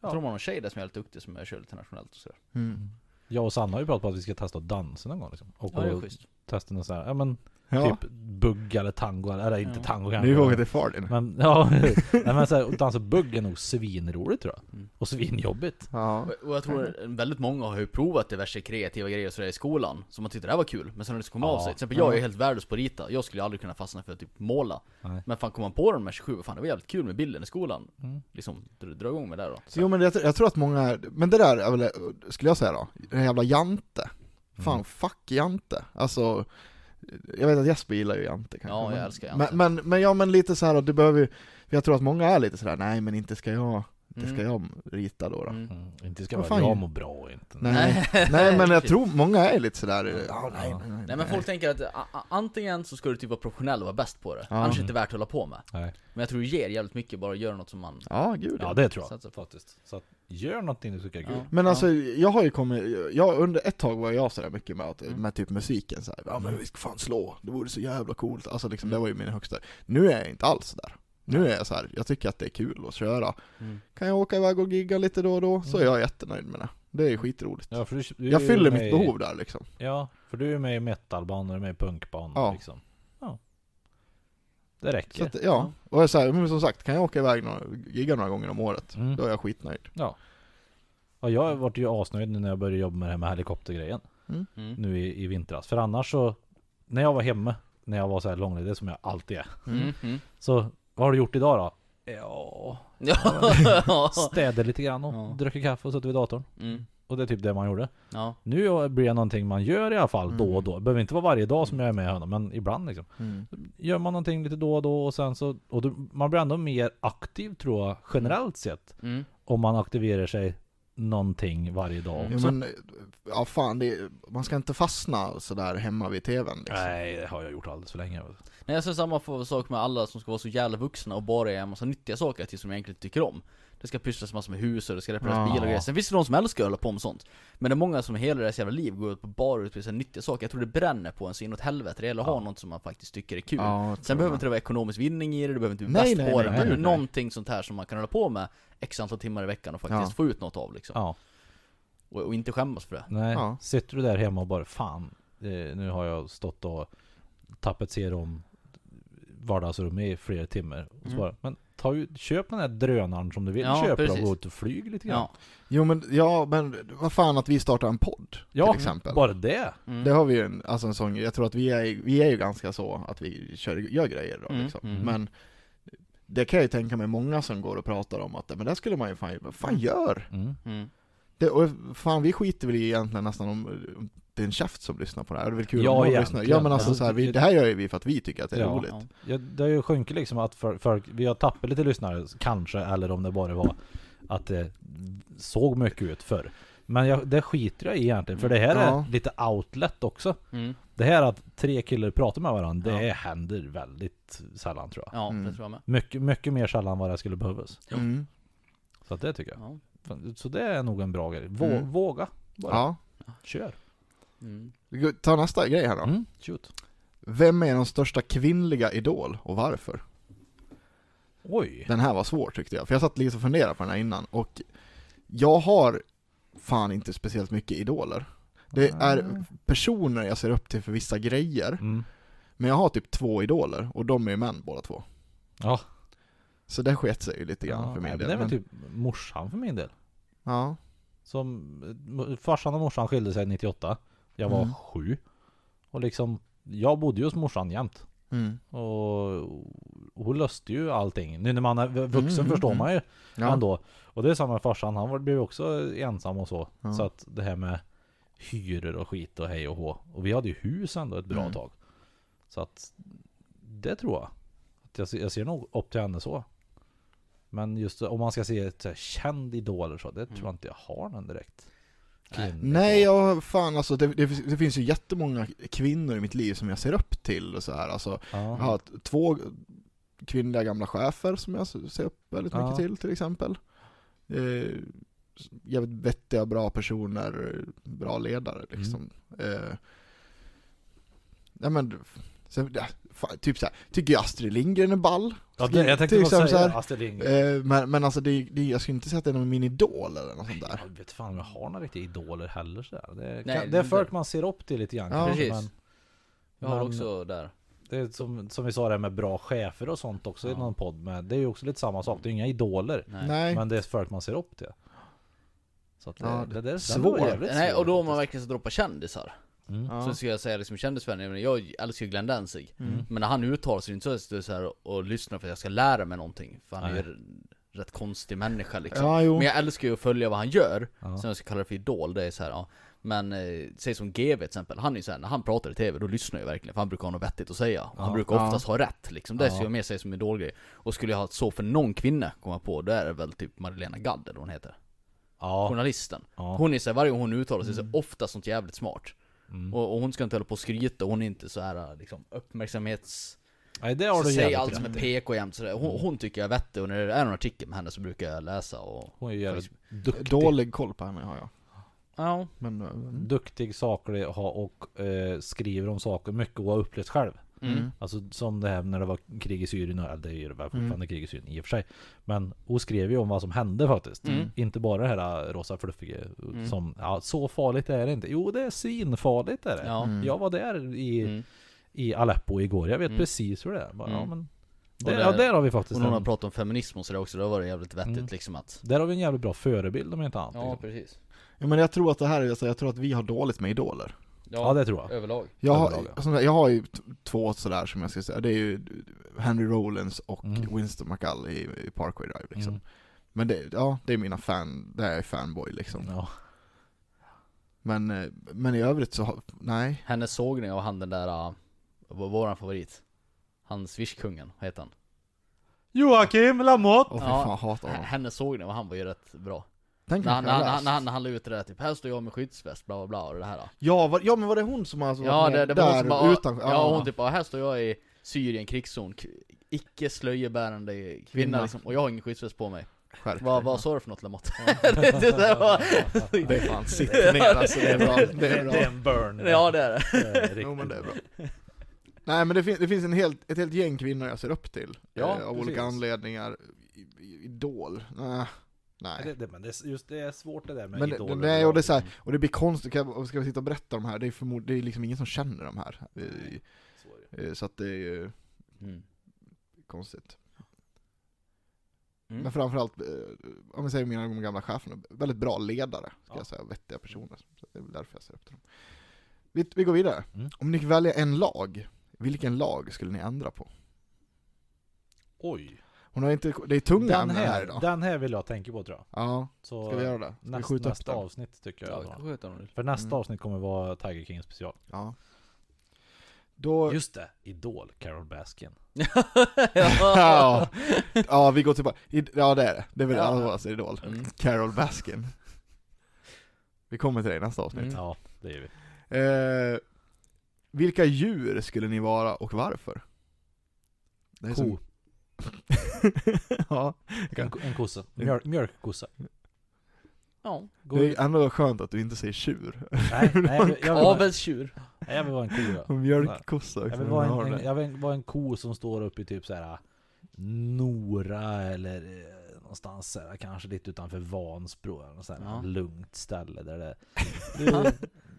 Jag tror man har en tjej där som är väldigt duktig som kör lite nationellt och sådär. Mm. Jag och Sanna har ju pratat på att vi ska testa att dansa någon gång liksom. Och, Ja det är schysst. Testa någon sån här, ja men Ja, typ bugg eller tango, eller, inte Ja. tango nu kanske. vi åker till far din. Men ja, <laughs> nej, men så här, dansa bugg är nog svinroligt tror jag. Mm. Och svinjobbigt. Ja. Och- jag tror väldigt många har ju provat diverse kreativa grejer sådär i skolan, som man tyckte det här var kul, men sen när det kom av Ja. sig. Till exempel jag är helt värdelös på att rita, jag skulle ju aldrig kunna fastna för att typ måla. Nej. Men fan kom man på den med 27, fan det var jävligt kul med bilden i skolan. Mm. Liksom, dra, dra igång med det då. Så. Jo men jag, jag tror att många, men det där skulle jag säga då, den jävla Jante. Fan, Mm. fuck Jante. Alltså, jag vet att Jesper gillar ju Jante kanske. Ja, jag men, älskar Jante. Men, men, men ja men lite så här du behöver ju, jag tror att många är lite sådär, nej men inte ska jag, inte ska jag rita då. då. Mm. Mm. Inte ska vara jag mår bra inte. Nej. nej men jag <laughs> tror många är lite sådär, ja nej, Ja. nej, nej, Nej men folk tänker att antingen så ska du typ vara professionell och vara bäst på det, Ja. annars är det inte värt att hålla på med. Nej. Men jag tror det ger jävligt mycket bara att göra något som man... Ja, gud Ja det tror jag Satsa på. faktiskt. Så att, gör någonting du tycker är kul. Ja. Men alltså, jag har ju kommit, jag, under ett tag var jag sådär mycket med, att, Mm. med typ musiken så här, ja men vi ska fan slå, det vore så jävla coolt, alltså liksom Mm. det var ju min högsta Nu är jag inte alls där Nu är jag så här, jag tycker att det är kul att köra Mm. Kan jag åka iväg och gigga lite då och då, så är jag jättenöjd med det Det är skitroligt Ja, för du, du är Jag fyller mitt i- behov där liksom Ja, för du är med i metalbanor, med i punkbanor Ja. liksom. Det Så räcker. att, ja, och jag säger, men som sagt, kan jag åka iväg några, gigga några gånger om året, Mm. då är jag skitnöjd Ja. Och jag vart ju asnöjd när jag började jobba med det här med helikoptergrejen. Mm. Nu i, i vintras. För annars så, när jag var hemma, när jag var så här långledig som jag alltid är. Mm. Mm. Så, vad har du gjort idag då? Ja, <laughs> Ja. städade lite grann och Ja. druckit kaffe och suttit vid datorn. Mm. Och det är typ det man gjorde. Ja. Nu blir det någonting man gör i alla fall då och Mm. då. Det behöver inte vara varje dag som jag är med honom, men ibland liksom. mm. Gör man någonting lite då och då och sen så, och då, man blir ändå mer aktiv tror jag, generellt sett. Mm. Om man aktiverar sig någonting varje dag. Jo, Så- men, ja fan, det, man ska inte fastna sådär hemma vid tvn liksom. Nej, det har jag gjort alldeles för länge. Nej jag ser samma sak med alla som ska vara så jävla vuxna och bara göra en massa nyttiga saker till som jag egentligen tycker om. Det ska pysslas massor med hus och det ska repareras Ja. bilar och grejer. Sen finns det de som älskar att hålla på med sånt. Men det är många som hela deras jävla liv går ut på bara ut på så här nyttiga saker. Jag tror det bränner på en så inåt helvete. Det gäller att ha något som man faktiskt tycker är kul. Sen behöver inte det vara ekonomisk vinning i det, du behöver inte bli bäst nej, på det. Men nej. någonting sånt här som man kan hålla på med x antal timmar i veckan och faktiskt Ja. få ut något av liksom. Ja, Och, och inte skämmas för det. nej. Ja. Sitter du där hemma och bara fan, eh, nu har jag stått och tapetserat om vardagsrummet i flera timmar. Och så Mm. bara, men ta ut, köp den här drönaren som du vill Ja, köpa precis. och gå ut och flyg lite grann. Ja. Jo men, ja men vad fan att vi startar en podd Ja, till exempel bara det. Mm. Det har vi ju en, alltså en sån, jag tror att vi är, vi är ju ganska så att vi kör, gör grejer då Mm, liksom. mm. Men det kan jag ju tänka mig många som går och pratar om att, men det skulle man ju fan, vad fan gör? Mm. Mm. Det, och fan vi skiter väl i egentligen nästan om, om det är en käft som lyssnar på det här, det är väl kul Ja, om någon lyssnar. Ja men alltså Ja. så här, vi, det här gör ju vi för att vi tycker att det är Ja. roligt Ja. Ja, det har ju sjunkit liksom att för, för, vi har tappat lite lyssnare kanske, eller om det bara var att det såg mycket ut förr. Men jag, det skiter jag i egentligen, för det här Ja. är lite outlet också. Mm. Det här att tre killar pratar med varandra, det Ja. händer väldigt sällan tror jag. Ja, Mm. det tror jag med. Mycket, mycket mer sällan vad det skulle behövas. Mm. Så att det tycker jag. Så det är nog en bra grej. Vå, Mm. Våga bara. Ja. Kör. Mm. Tar nästa grej här då. Mm. Shoot. Vem är den största kvinnliga idol och varför? Oj. Den här var svår tyckte jag, för jag satt lite och funderade på den här innan och jag har fan inte speciellt mycket idoler. Det är personer jag ser upp till för vissa grejer, Mm. men jag har typ två idoler och de är ju män båda två. Ja. Så det sket sig ju lite grann ja för min del. Det är väl typ morsan för min del. Ja, Som, farsan och morsan skilde sig 98 Jag var Mm. sju. Och liksom Jag bodde ju hos morsan jämt. Mm. Och hon löste ju allting. Nu när man är vuxen Mm, förstår mm, man ju ja. ändå. Och det är samma med farsan, han blev ju också ensam och så. Ja. Så att det här med Hyror och skit och hej och hå. Och vi hade ju hus ändå ett bra Mm. tag. Så att Det tror jag. Att jag, ser- jag ser nog upp till henne så. Men just om man ska se ett känd idol och så Det tror jag inte jag har någon direkt Kvinnlig Nej, jag, fan alltså det, det, det finns ju jättemånga kvinnor i mitt liv som jag ser upp till och så här. Alltså, Ja. jag har två kvinnliga gamla chefer som jag ser upp väldigt mycket Ja. till till exempel. Eh, jävligt vettiga, bra personer, bra ledare liksom. Mm. Eh, ja men, Sen, typ såhär, tycker jag Astrid Lindgren är ball? Ja, det, jag tänkte bara säga så här, Astrid Lindgren. Eh, men, men alltså det, det, jag skulle inte säga att det är någon min idol eller något sånt där. Jag vet fan om jag har några riktiga idoler heller sådär. Det, är- Nej, kan, det är folk man ser upp till lite grann Ja. kanske, Precis. men Jag har Men- också där. det är som, som vi sa det här med bra chefer och sånt också i Ja. någon podd med. Det är ju också lite samma sak, det är inga idoler. Nej. Men det är folk man ser upp till. Så att det, Ja, det, det, det svårt. Nej, och då om man verkligen ska droppa kändisar. Mm. Ja. Så ska jag säga liksom kändisvänner, men jag älskar ju Glenn Danzig. Mm. Men när han uttalar sig, det är inte så att jag står så här och lyssnar för att jag ska lära mig någonting. För han är ju Nej. rätt konstig människa liksom. Ja. Men jag älskar ju att följa vad han gör. Ja. Sen jag ska kalla det för idol, det är så här, ja. Men eh, säg som GV till exempel, han är ju såhär, när han pratar i TV då lyssnar jag verkligen för han brukar ha något vettigt att säga. Och han Ja. brukar Ja. oftast ha rätt liksom. Det Ja. skulle jag mer säga som idolgrej. Och skulle jag ha så för någon kvinna komma på, då är det väl typ Magdalena Gadd eller vad hon heter. Ja, Journalisten. ja. Hon är så här, varje gång hon uttalar sig så är ofta sånt jävligt smart. Mm. Och, och hon ska inte hålla på och skryta, hon är inte så här liksom uppmärksamhets... Nej det har Så du säg jävligt allt som är. PK jämt sådär. Hon, hon tycker jag är vettig och när det är någon artikel med henne så brukar jag läsa och... Hon är jävligt duktig. Dålig koll på henne har jag. Ja. Men, eh, Duktig, saklig ha- och eh, skriver om saker mycket och har upplevt själv. Mm. Alltså som det här när det var krig i Syrien, eller det är ju fortfarande Mm. krig i Syrien i och för sig. Men hon skrev ju om vad som hände faktiskt. Mm. Inte bara det här äh, rosa fluffiga Mm. som, ja så farligt är det inte. Jo det är svinfarligt är det. Ja. Mm. Jag var där i, Mm. i Aleppo igår, jag vet Mm. precis hur det är. Bara, Ja Mm. men, där- ja, där har vi faktiskt Och när hon har pratat om feminism och sådär också, då var det jävligt vettigt Mm. liksom att... där har vi en jävligt bra förebild om inte annat. Ja, liksom. precis. ja, men jag tror att det här är, alltså, jag tror att vi har dåligt med idoler. Ja det tror jag. Överlag. Jag har, Överlag, ja. jag har ju två sådär som jag ska säga, det är ju Henry Rollins och Mm. Winston McCall i, i Parkway Drive liksom. Mm. Men det, ja, det är mina fan, det är fanboy liksom. Ja. Men, eh, men i övrigt så, har- nej. Hennes sågning av han den där, uh, vår- våran favorit. Han Swishkungen, vad heter han? Joakim Lamotte! Fy Ja. fan, hatar honom. Hennes sågning av han var ju rätt bra. Tänk När han, när, han, när, han, när han la ut det där typ, här står jag med skyddsväst, bla bla bla och det här. då. Ja, var, ja men var det hon som alltså Ja, varit det, det var hon där som bara, utan, ja hon typ bara, här står jag i Syrien krigszon, icke slöjebärande kvinna, Kvinna. liksom, och jag har ingen skyddsväst på mig. Skärp Vad, vad sa du för något Lamotte? <laughs> det, det, var, Det är fan, sitt ner alltså, det är bra. Det är bra. Det är en burn. ja det är det. Det är Jo men det är bra. <laughs> Nej men det, fin- det finns en helt, ett helt gäng kvinnor jag ser upp till. Ja, eh, av precis. olika anledningar. I- i- Idol? Nej. Nej, Nej. det, det, men det, är- just det är svårt det där med Men det, idoler. nej, och det är så här, och det blir konstigt, kan jag- ska vi sitta och berätta de här? Det är förmod, det är liksom ingen som känner de här. Så det. eh, Så att det är ju Mm. konstigt. Mm. Men framförallt, eh, om vi säger mina gamla chefer, väldigt bra ledare, ska Ja. jag säga, vettiga personer. Så det är väl därför jag ser upp till dem. Vi, vi går vidare. Mm. Om ni fick välja en lag, vilken lag skulle ni ändra på? Oj. Hon har inte, det är tunga Den här, här, idag. den här vill jag tänka på tror jag. Ja, Så ska vi göra det? Ska vi näst, skjuta upp nästa den? avsnitt tycker jag. Ja, hon det. För nästa Mm. avsnitt kommer vara Tiger King special. Ja. Då, Just det, Idol, Carol Baskin. <laughs> ja. ja, vi går tillbaka. Ja det är det. Det är väl Ja. allas idol. Mm. Carol Baskin. Vi kommer till det i nästa avsnitt. Mm. Ja, det är vi. Eh, vilka djur skulle ni vara och varför? Det är Ko. som- <laughs> ja, En, en kossa. Mjölk, mjölkkossa. Ja. Gå det är ändå skönt att du inte säger tjur. Nej, nej, jag, vill, jag, vill Avelstjur. nej, jag vill vara en ko ja. Mjölkkossa Jag vill, vara en, en, det. jag vill vara en ko som står uppe i typ så här Nora eller eh, någonstans så här, kanske lite utanför Vansbro eller något sånt här Ja. lugnt ställe där det <laughs> du,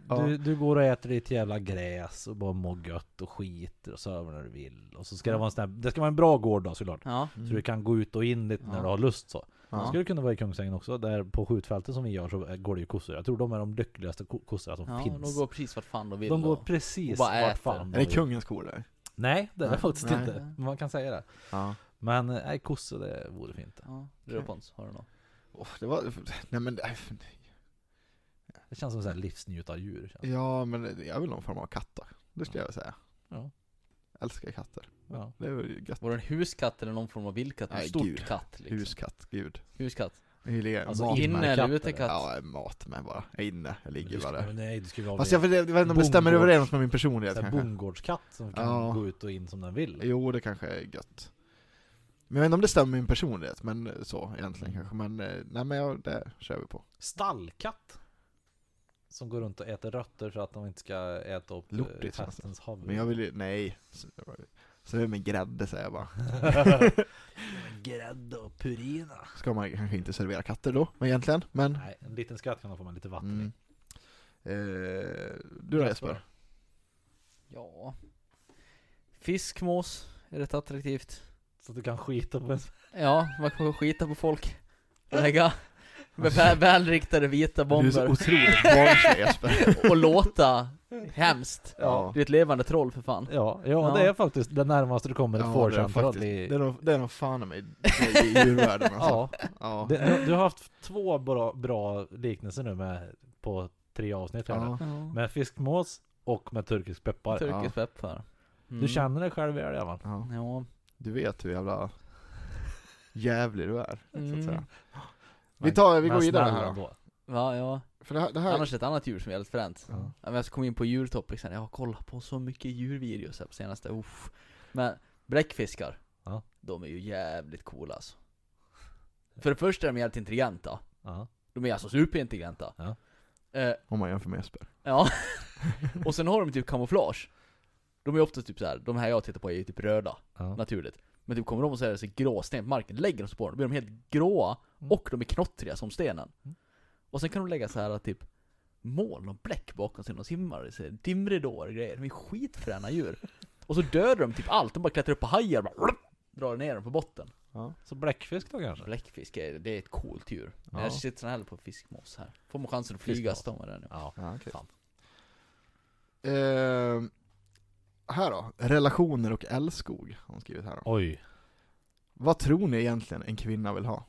Ja. du, du går och äter ditt jävla gräs och bara mår gött och skiter och sover när du vill och så ska det vara en sån här, det ska vara en bra gård då såklart Ja. Så du kan gå ut och in lite när du har lust så Ja. Skulle det kunna vara i Kungsängen också, där på skjutfältet som vi gör så går det ju kossor Jag tror de är de lyckligaste ko- kossorna som Ja, finns de går precis vart fan de vill. De går precis och vart äter. fan Är de det vill. kungens kor där? Nej, det är det faktiskt Nej. inte. Men Man kan säga det. Ja. Men eh, nej, kossor det vore fint. Ja, du då Pons, har du något? Oh, det var, nej men, Det känns som här livsnjutardjur. känns ja men jag vill någon form av katter. Det skulle jag vilja säga. Ja. Älskar katter. Ja. Det är väl gött. Var det en huskatt eller någon form av vildkatt? En Nej, stor gud. katt liksom. Huskatt, gud. Huskatt. Jag Alltså, Inne eller katt, utekatt? Ja, mat med bara. Jag är inne, jag ligger bara där. nej, du skulle vara Fast jag vet jag inte om det stämmer överens med min personlighet en kanske. bondgårdskatt som kan Ja. gå ut och in som den vill. Jo, det kanske är gött. Men jag vet inte om det stämmer med min personlighet, men så egentligen Mm. kanske. Men eh, nej men jag, det kör vi på. Stallkatt. Som går runt och äter rötter för att de inte ska äta upp eh, Lortis, alltså. hästens huvud. Men jag vill ju, nej. Servera med grädde säger jag bara. <laughs> Grädde och purina. Ska man kanske inte servera katter då, men egentligen. Men... Nej, en liten skatt kan de få med lite vatten Mm. i. Eh, du då Jesper? Ja. Fiskmås är rätt attraktivt. Så att du kan skita på en... Ja, man kan skita på folk. Lägga med väl, välriktade vita Du är så bomber otroligt barnslig Jesper. <laughs> och låta hemskt. Ja. Du är ett levande troll för fan. Ja, ja, Ja. det är faktiskt det närmaste du kommer ett Ja, det är fårkärntroll faktiskt, i... det är nog, det är nog fan i mig i djurvärlden alltså. Ja, Ja. det, du, har haft två bra, bra liknelser nu med, på tre avsnitt Ja. Med fiskmås och med turkisk peppar. Turkisk peppar. Mm. Du känner dig själv väl Evan? Ja. Ja. Du vet hur jävla jävlig du är, så att Mm. säga. Vi tar, vi går vidare här då. Va, ja. För det här, det här Annars ett annat djur som är väldigt fränt. Ja. Ja. Men jag ska komma in på djurtopics här. Jag har kollat på så mycket djurvideos här på senaste. Uff. Men bläckfiskar. Ja. De är ju jävligt coola alltså. För det första är de jävligt intelligenta. Ja. De är alltså superintelligenta. Ja. Eh, om man jämför med Jesper. ja. och sen har de typ kamouflage. De är ofta typ så här. de här jag tittar på är ju typ röda, Ja. naturligt. Men typ kommer de och det så grå sten på marken, lägger de sig på dem, då blir de helt gråa, Mm. och de är knottriga som stenen. Mm. Och sen kan de lägga så här typ moln och bläck bakom sig när de simmar, här dimridåer och grejer. De är skitfräna djur. Och så dödar de typ allt, de bara klättrar upp på hajar och bara drar ner dem på botten. Så bläckfisk då kanske? Bläckfisk, är, det är ett coolt djur. Ja. jag sitter hellre på fiskmås här. Får man chansen att flyga så tar man det nu. Ja. Ja. Eh, här då, relationer och älskog har hon skrivit här då. Oj. Vad tror ni egentligen en kvinna vill ha?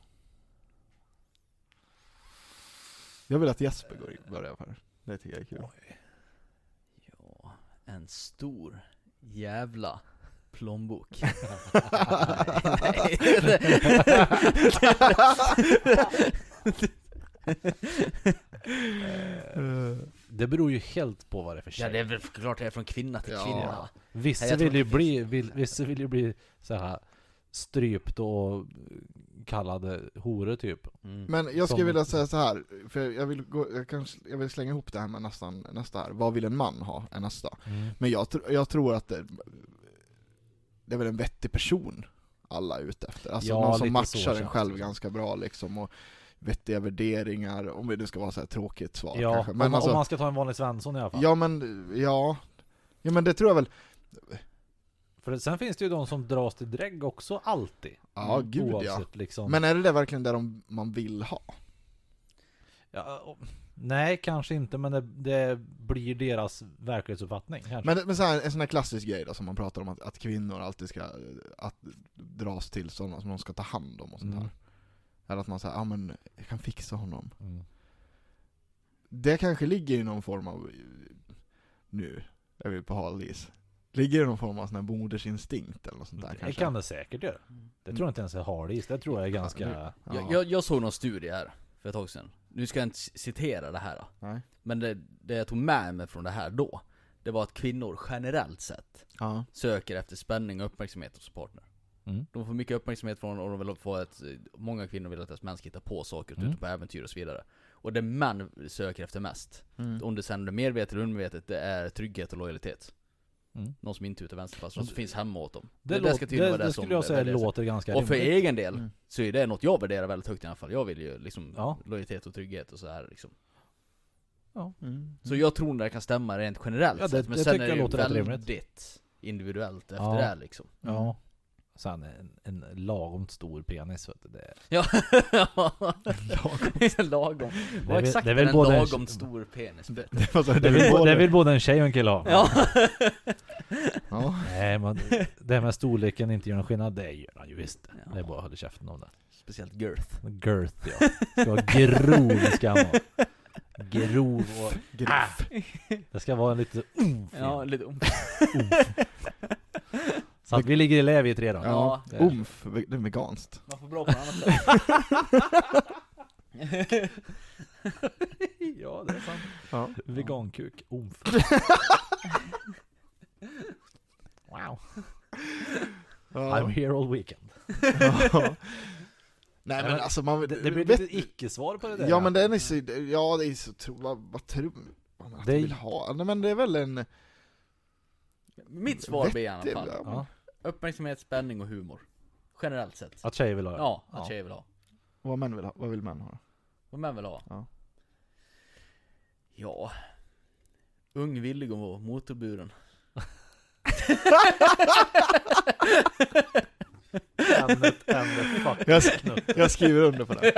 Jag vill att Jesper går in börjar här. Det tycker jag är kul. Ja, en stor jävla plånbok. <laughs> <laughs> <laughs> Det beror ju helt på vad det är för tjej. ja, det är väl klart det är från kvinna till Ja. kvinna. Vissa Nej, vill ju bli, vill, vissa vill ju bli så här strypt och kallade horor typ. Mm. Men jag skulle Som- vilja säga så här, för jag vill, gå, jag, kanske, jag vill slänga ihop det här med nästan, nästa här. Vad vill en man ha? Är nästa. Men jag, tr- jag tror att det, det är väl en vettig person alla är ute efter. Alltså Ja, någon som matchar en själv ganska bra liksom. Och vettiga värderingar, om det ska vara så här tråkigt svar Ja, kanske. om, Men man- alltså, om man ska ta en vanlig Svensson i alla fall. ja men, ja. Ja men det tror jag väl, För sen finns det ju de som dras till drägg också alltid. ja gud ja. Oavsett liksom. Men är det det verkligen det de, man vill ha? Ja, och- nej, kanske inte, men det, det blir deras verklighetsuppfattning kanske. Men, men så här, en sån här klassisk grej då som man pratar om att, att kvinnor alltid ska att dras till sådana som de ska ta hand om och sånt Mm. Eller att man säger, ja men jag kan fixa honom. Mm. Det kanske ligger i någon form av, nu är vi på hal is. Ligger det i någon form av sån här modersinstinkt eller något sånt där Det kanske? kan det säkert göra. Det tror jag inte ens är hardis, det tror jag är ganska... Ja. Jag, jag, jag såg någon studie här för ett tag sedan. Nu ska jag inte citera det här. Nej. Men det, det jag tog med mig från det här då, det var att kvinnor generellt sett Ja. söker efter spänning och uppmärksamhet hos partner. Mm. De får mycket uppmärksamhet från och de vill få ett, många kvinnor vill att deras män ska hitta på saker och Mm. ute på äventyr och så vidare. Och det män söker efter mest, Mm. om det sen är medvetet eller undermedvetet, det är trygghet och lojalitet. Mm. Någon som inte är ute vänsterfast, någon som finns hemma åt dem. Det, det låter, ska tydligen det, vara det det skulle som jag säga sig. låter ganska Och för rimligt. egen del, Mm. så är det något jag värderar väldigt högt i alla fall. Jag vill ju liksom Ja. lojalitet och trygghet och så här liksom. Mm. Så jag tror det kan stämma rent generellt Ja, det- sett, men det sen är det ju väldigt rimligt. individuellt efter Ja. det här liksom. Ja. Sen en, en lagom stor penis vet du, det, Ja, <laughs> lagom. lagom. Det är Vad väl- exakt det är är väl en både en- lagom stor penis? <laughs> Det, så här, det, det vill, var det både- vill både en tjej och en kille ha. Ja. ja. <laughs> Nej men det här med storleken inte gör någon skillnad, det gör han ju visst. Ja. Det är bara att hålla käften om det. Speciellt girth. Girth ja. Ska vara grov ska han vara. Grov och... Ah! Det ska vara en lite umf Ja, lite om. Så att vi ligger i lä vi tre då. Ja, umf, det är veganskt. Man får bra på annat sätt. ja det är sant. Ja. Vegankuk, umf. <laughs> wow. I'm Ja. here all weekend. Ja. Nej men men alltså man... Det, det blir vet- lite icke-svar på det där. Ja men den är så, ja det är så, tro, vad, vad tror man att Det vill ha? Nej men det är väl en... Mitt svar blir i alla fall ja, men- Ja, uppmärksamhet, spänning och humor. Generellt sett. att tjejer vill ha det. Ja, att Ja. tjejer vill ha. Vad män vill ha, vad vill män ha? Vad män vill ha. Ja. Ja. Ung, villig och motorburen. Ämnet, ämnet, fuck. Jag, jag skriver under på det.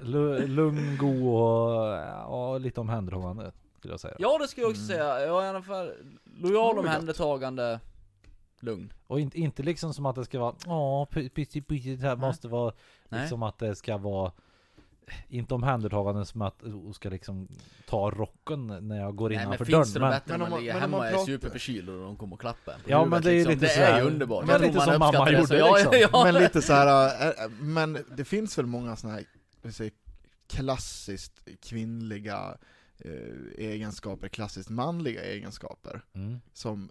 Lu- Lugn, god och ja, lite omhändertagande skulle jag säga. Ja det skulle jag också säga. Jag är i alla fall lojal Ja, det är omhändertagande, lugn. Och inte, inte liksom som att det ska vara ja, pytti det här måste vara Nej. liksom att det ska vara inte omhändertagande som att du ska liksom ta rocken när jag går Nej men innanför finns det dörren. Men, bättre men när om man ligger hemma och är superförkyld och de kommer och klappar på Ja, huvudet, men det är ju lite Det så är här- ju underbart. men lite som mamma det. Gjorde, ja, liksom. ja, Men lite så här, äh, äh, men det finns väl många sådana här, klassiskt kvinnliga eh, egenskaper, klassiskt manliga egenskaper mm. som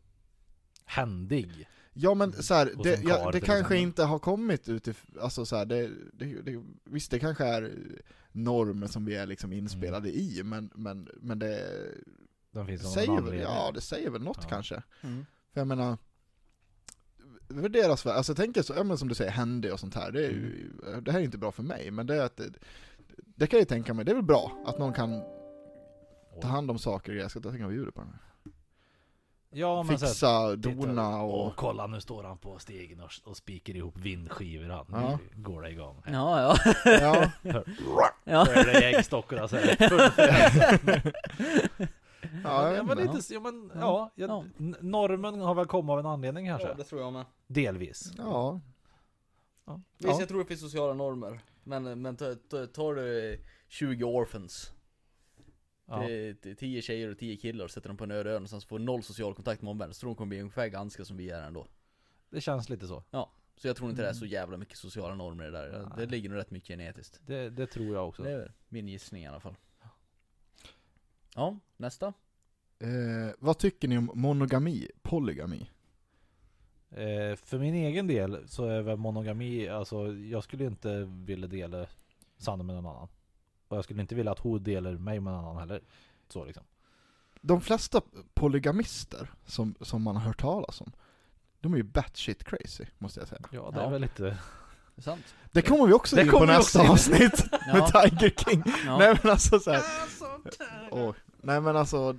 Händig. Ja men så här, det, ja, det kanske exempel. inte har kommit utifrån, alltså så här, det, det, det, visst det kanske är normer som vi är liksom inspelade i, men, men, men det av säger väl, ja det säger väl något Ja. kanske. Mm. För jag menar, värderas väl, alltså jag tänker så, ja, men som du säger, händig och sånt här, det, är ju, Mm. det här är inte bra för mig, men det är att det, det kan jag ju tänka mig, det är väl bra att någon kan ta hand om saker och jag ska ta tänka på ljudet på den här. Ja men så här, Fixa, titta, dona Åh och... kolla nu står han på stegen och, och spikar ihop vindskivor han. Ja. Nu går det igång. Ja, ja. Ja, <laughs> ja. Så är det äggstockarna så här. ja, <laughs> ja, jag men lite, ja men ja, Ja. ja. normen har väl kommit av en anledning kanske? ja, det tror jag med. Delvis. ja. Visst, Ja. jag tror det finns sociala normer. Men, men ta- ta- tar du 20 orphans, Ja. det är 10 tjejer och 10 killar och sätter dem på en öde ö någonstans får noll social kontakt med omvärlden, så tror de kommer bli ungefär ganska som vi är ändå. Det känns lite så. Så jag tror inte det är så jävla mycket sociala normer i det där. Det Nej. ligger nog rätt mycket genetiskt. Det, det tror jag också. Det är min gissning i alla fall. Ja, nästa. Eh, vad tycker ni om monogami, polygami? Eh, för min egen del så är väl monogami, alltså jag skulle inte vilja dela Sanne med någon annan. Och jag skulle inte vilja att hon delar mig med någon annan heller. Så liksom. De flesta polygamister som, som man har hört talas om, de är ju batshit crazy, måste jag säga. Ja, det Ja. är väl lite... Det är sant. Det kommer vi också Det in på kommer vi nästa också in. avsnitt <laughs> med Ja. Tiger King. Ja. Nej men alltså så här. Åh, nej men alltså,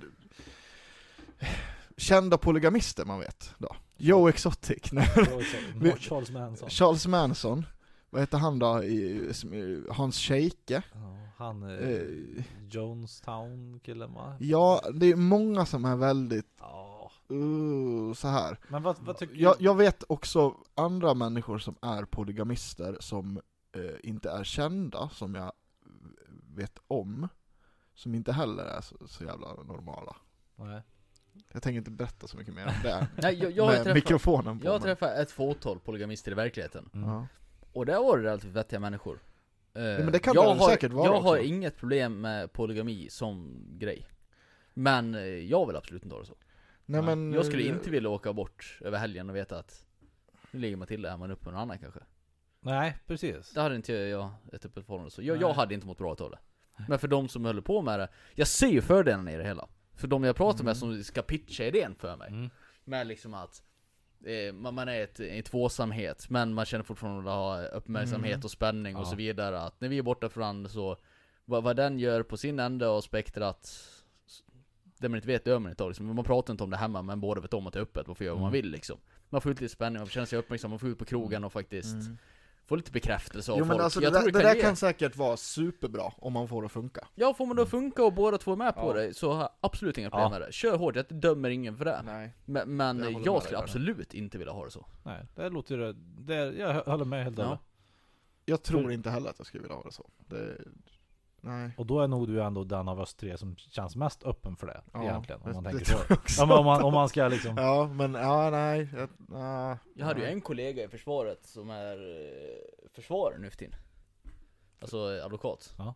kända polygamister man vet då. Joe Exotic, nej, Vi- Charles Manson. Charles Manson, vad heter han då, Hans Scheike? Ja, han eh, Eh, Jonestown killen va? ja, det är många som är väldigt, Ja. uh, så här. Men vad, vad tycker Jag, jag vet också andra människor som är polygamister som eh, inte är kända, som jag vet om, som inte heller är så, så jävla normala. Nej. Jag tänker inte berätta så mycket mer om det <laughs> Nej, jag, jag har träffat, mikrofonen på jag har träffat ett fåtal polygamister i verkligheten. Mm. Ja. Och där var det relativt vettiga människor. Eh, men det kan jag det väl har, säkert vara Jag har också. inget problem med polygami som grej. Men eh, jag vill absolut inte ha det så. Nej, men, Jag skulle eh, inte vilja åka bort över helgen och veta att nu ligger Matilda hemma uppe med någon annan kanske. Nej, precis. Det hade inte jag ett öppet förhållande så. Jag, jag Nej. hade inte mått bra utav det. Men för de som håller på med det, jag ser ju fördelarna i det hela. För de jag pratar med som ska pitcha idén för mig. Mm. Med liksom att eh, man, man är ett, i tvåsamhet, men man känner fortfarande att ha uppmärksamhet Mm. och spänning och Ja. så vidare. Att när vi är borta från så, vad, vad den gör på sin ände av spektrat, det man inte vet dör man inte av liksom. Man pratar inte om det hemma, men båda vet om att det är öppet, man får göra vad man Mm. vill liksom. Man får ut lite spänning, man får känna sig uppmärksam, man får ut på krogen och faktiskt Mm. Få lite bekräftelse av Jo men folk. alltså det, jag där, tror det, det kan där ge. kan säkert vara superbra om man får det att funka. Ja, får man då funka och båda två är med på Ja. det, så har jag absolut inga problem Ja. med det. Kör hårt, jag dömer ingen för det. Nej. Men, men Jag jag, skulle där. absolut inte vilja ha det så. Nej, det låter ju... Det, jag håller med helt och Ja. hållet. Jag tror För- inte heller att jag skulle vilja ha det så. Det, nej. Och då är nog du ändå den av oss tre som känns mest öppen för det, Ja, egentligen. Om det- man det tänker tror så. också. Ja, men om, man, om man ska liksom... Ja men, ja nej. Jag, ja, Jag hade ju nej. en kollega i försvaret som är eh, försvarare nu för tiden. Alltså advokat. Ja.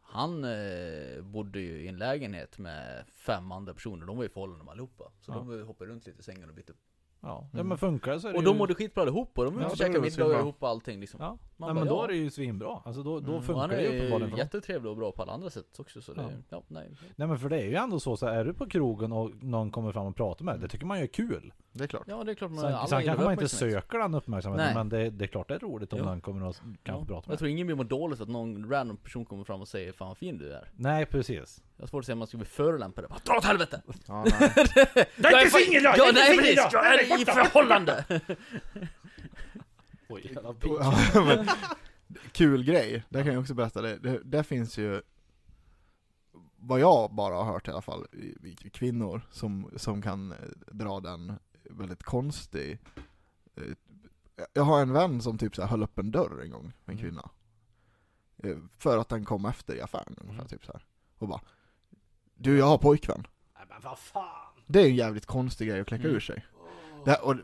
Han eh, bodde ju i en lägenhet med fem andra personer, de var ju förhållanden allihopa. Så Ja. de hoppade runt lite i sängen och bytte Ja, ja men funkar det så är det Och ju... de mådde skitbra ihop och de Ja, då är käkade det middag svinbra. ihop och allting liksom. Ja, Man Nej, bara, men då ja. är det ju svinbra. Alltså då, då Mm. Och funkar han det ju är uppenbarligen ju för dem. jättetrevlig och bra på alla andra sätt också så det, Ja. ja. nej. Nej men för det är ju ändå så, så är du på krogen och någon kommer fram och pratar med dig, det tycker man ju är kul. Det är klart. Ja det är klart man Sen, sen kanske man inte söker den uppmärksamheten, Nej. men det, det är klart det är roligt om Jo. någon kommer och kanske Ja. pratar med Jag dig. tror ingen blir må dåligt att någon random person kommer fram och säger 'Fan vad fin du är' Nej precis. Jag har svårt att säga om man ska bli förolämpad dra åt helvete! Ja, nej. <laughs> Jag är inte singel jag! Ja, nej precis! Jag är i förhållande! <laughs> Oj, Ja, <laughs> men, kul grej, där kan jag också berätta det. det. Där finns ju, vad jag bara har hört i alla fall, kvinnor som, som kan eh, dra den väldigt konstig eh, Jag har en vän som typ så här höll upp en dörr en gång en Mm. kvinna. Eh, För att den kom efter i affären ungefär, Mm. typ så här. Och bara Du jag har pojkvän. Nej men vad fan! Det är en jävligt konstig grej att kläcka Mm. ur sig. Det, och,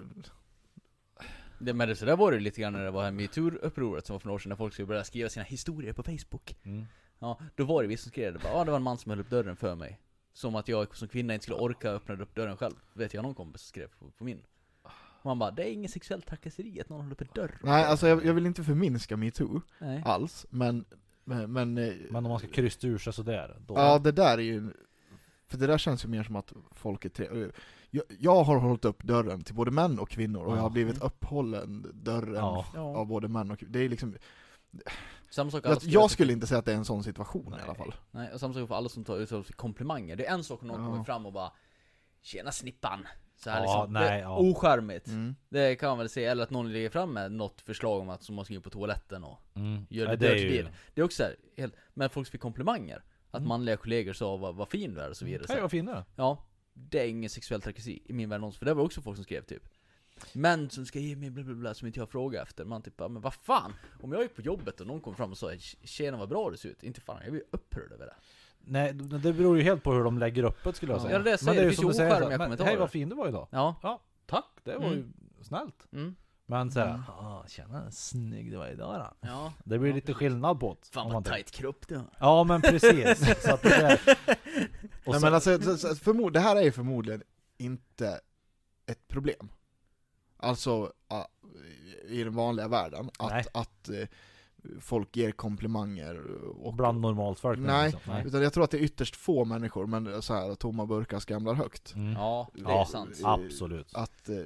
Det, men det, så där var det lite grann när det var här metoo-upproret som var för några år sedan när folk skulle börja skriva sina historier på Facebook. Mm. Ja, då var det vissa som skrev det bara, ja det var en man som höll upp dörren för mig. Som att jag som kvinna inte skulle orka öppna upp dörren själv. Vet jag någon kompis som skrev på, på min. Man bara, det är ingen sexuellt trakasseri att någon håller upp en dörr. nej alltså jag, jag vill inte förminska metoo alls, men, men, men eh, Men om man ska krysta ur sig sådär, då... Ja, det där är ju... För det där känns ju mer som att folk är tre... Jag, jag har hållit upp dörren till både män och kvinnor och jag har blivit upphållen dörren Ja. Av både män och kvinnor. Det är liksom... Samma sak alla Jag, jag skulle inte säga att det är en sån situation i Nej. alla fall. Nej, och samma sak för alla som tar ut sig komplimanger. Det är en sak om någon Ja. kommer fram och bara Tjena snippan! Så här Ja, liksom. nej, det är ja. Ocharmigt. Mm. Det kan man väl säga, eller att någon lägger fram med något förslag om att som man ska in på toaletten och Mm. gör det, det är dirty ju... deal. Det är också så här, helt, men folk fick komplimanger. Att Mm. manliga kollegor sa vad, vad fin du är och så vidare. Hej vad fin du är. Ja, det är ingen sexuell trakasseri i min värld någonsin, för det var också folk som skrev typ Män som ska ge mig bla bla bla som inte jag frågar efter, man typ bara, men vad fan? Om jag gick på jobbet och någon kom fram och sa Tjena vad bra du ser ut, inte fan, jag blir upprörd över det Nej, det beror ju helt på hur de lägger upp det skulle jag Ja. säga. Ja, det är jag säger. Men är Det ju finns som ju du säger, men. Hej vad fin du var idag. Ja, Ja, tack. Det var Mm. ju snällt. mm. Men såhär, Mm. ah, tjena snygg du var idag då. ja Det blir lite skillnad på det. Fan vad tight kropp du har Ja men precis. <laughs> så att det är... Nej, men alltså, förmod, det här är ju förmodligen inte ett problem. Alltså, i den vanliga världen, Nej. att, att eh, folk ger komplimanger och bland normalt folk. Nej, liksom. utan jag tror att det är ytterst få människor, men så här, tomma burkar skramlar högt. Mm. Ja, det är sant Absolut. Att eh,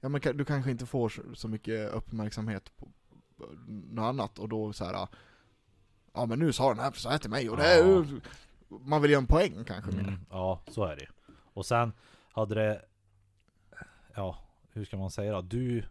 ja, men du kanske inte får så, mycket uppmärksamhet på, på något annat och då så här. Ja men nu sa den här så här till mig och det är ju, Man vill göra en poäng kanske mer. Mm, ja, så är det Och sen hade det... Ja, hur ska man säga då? Du...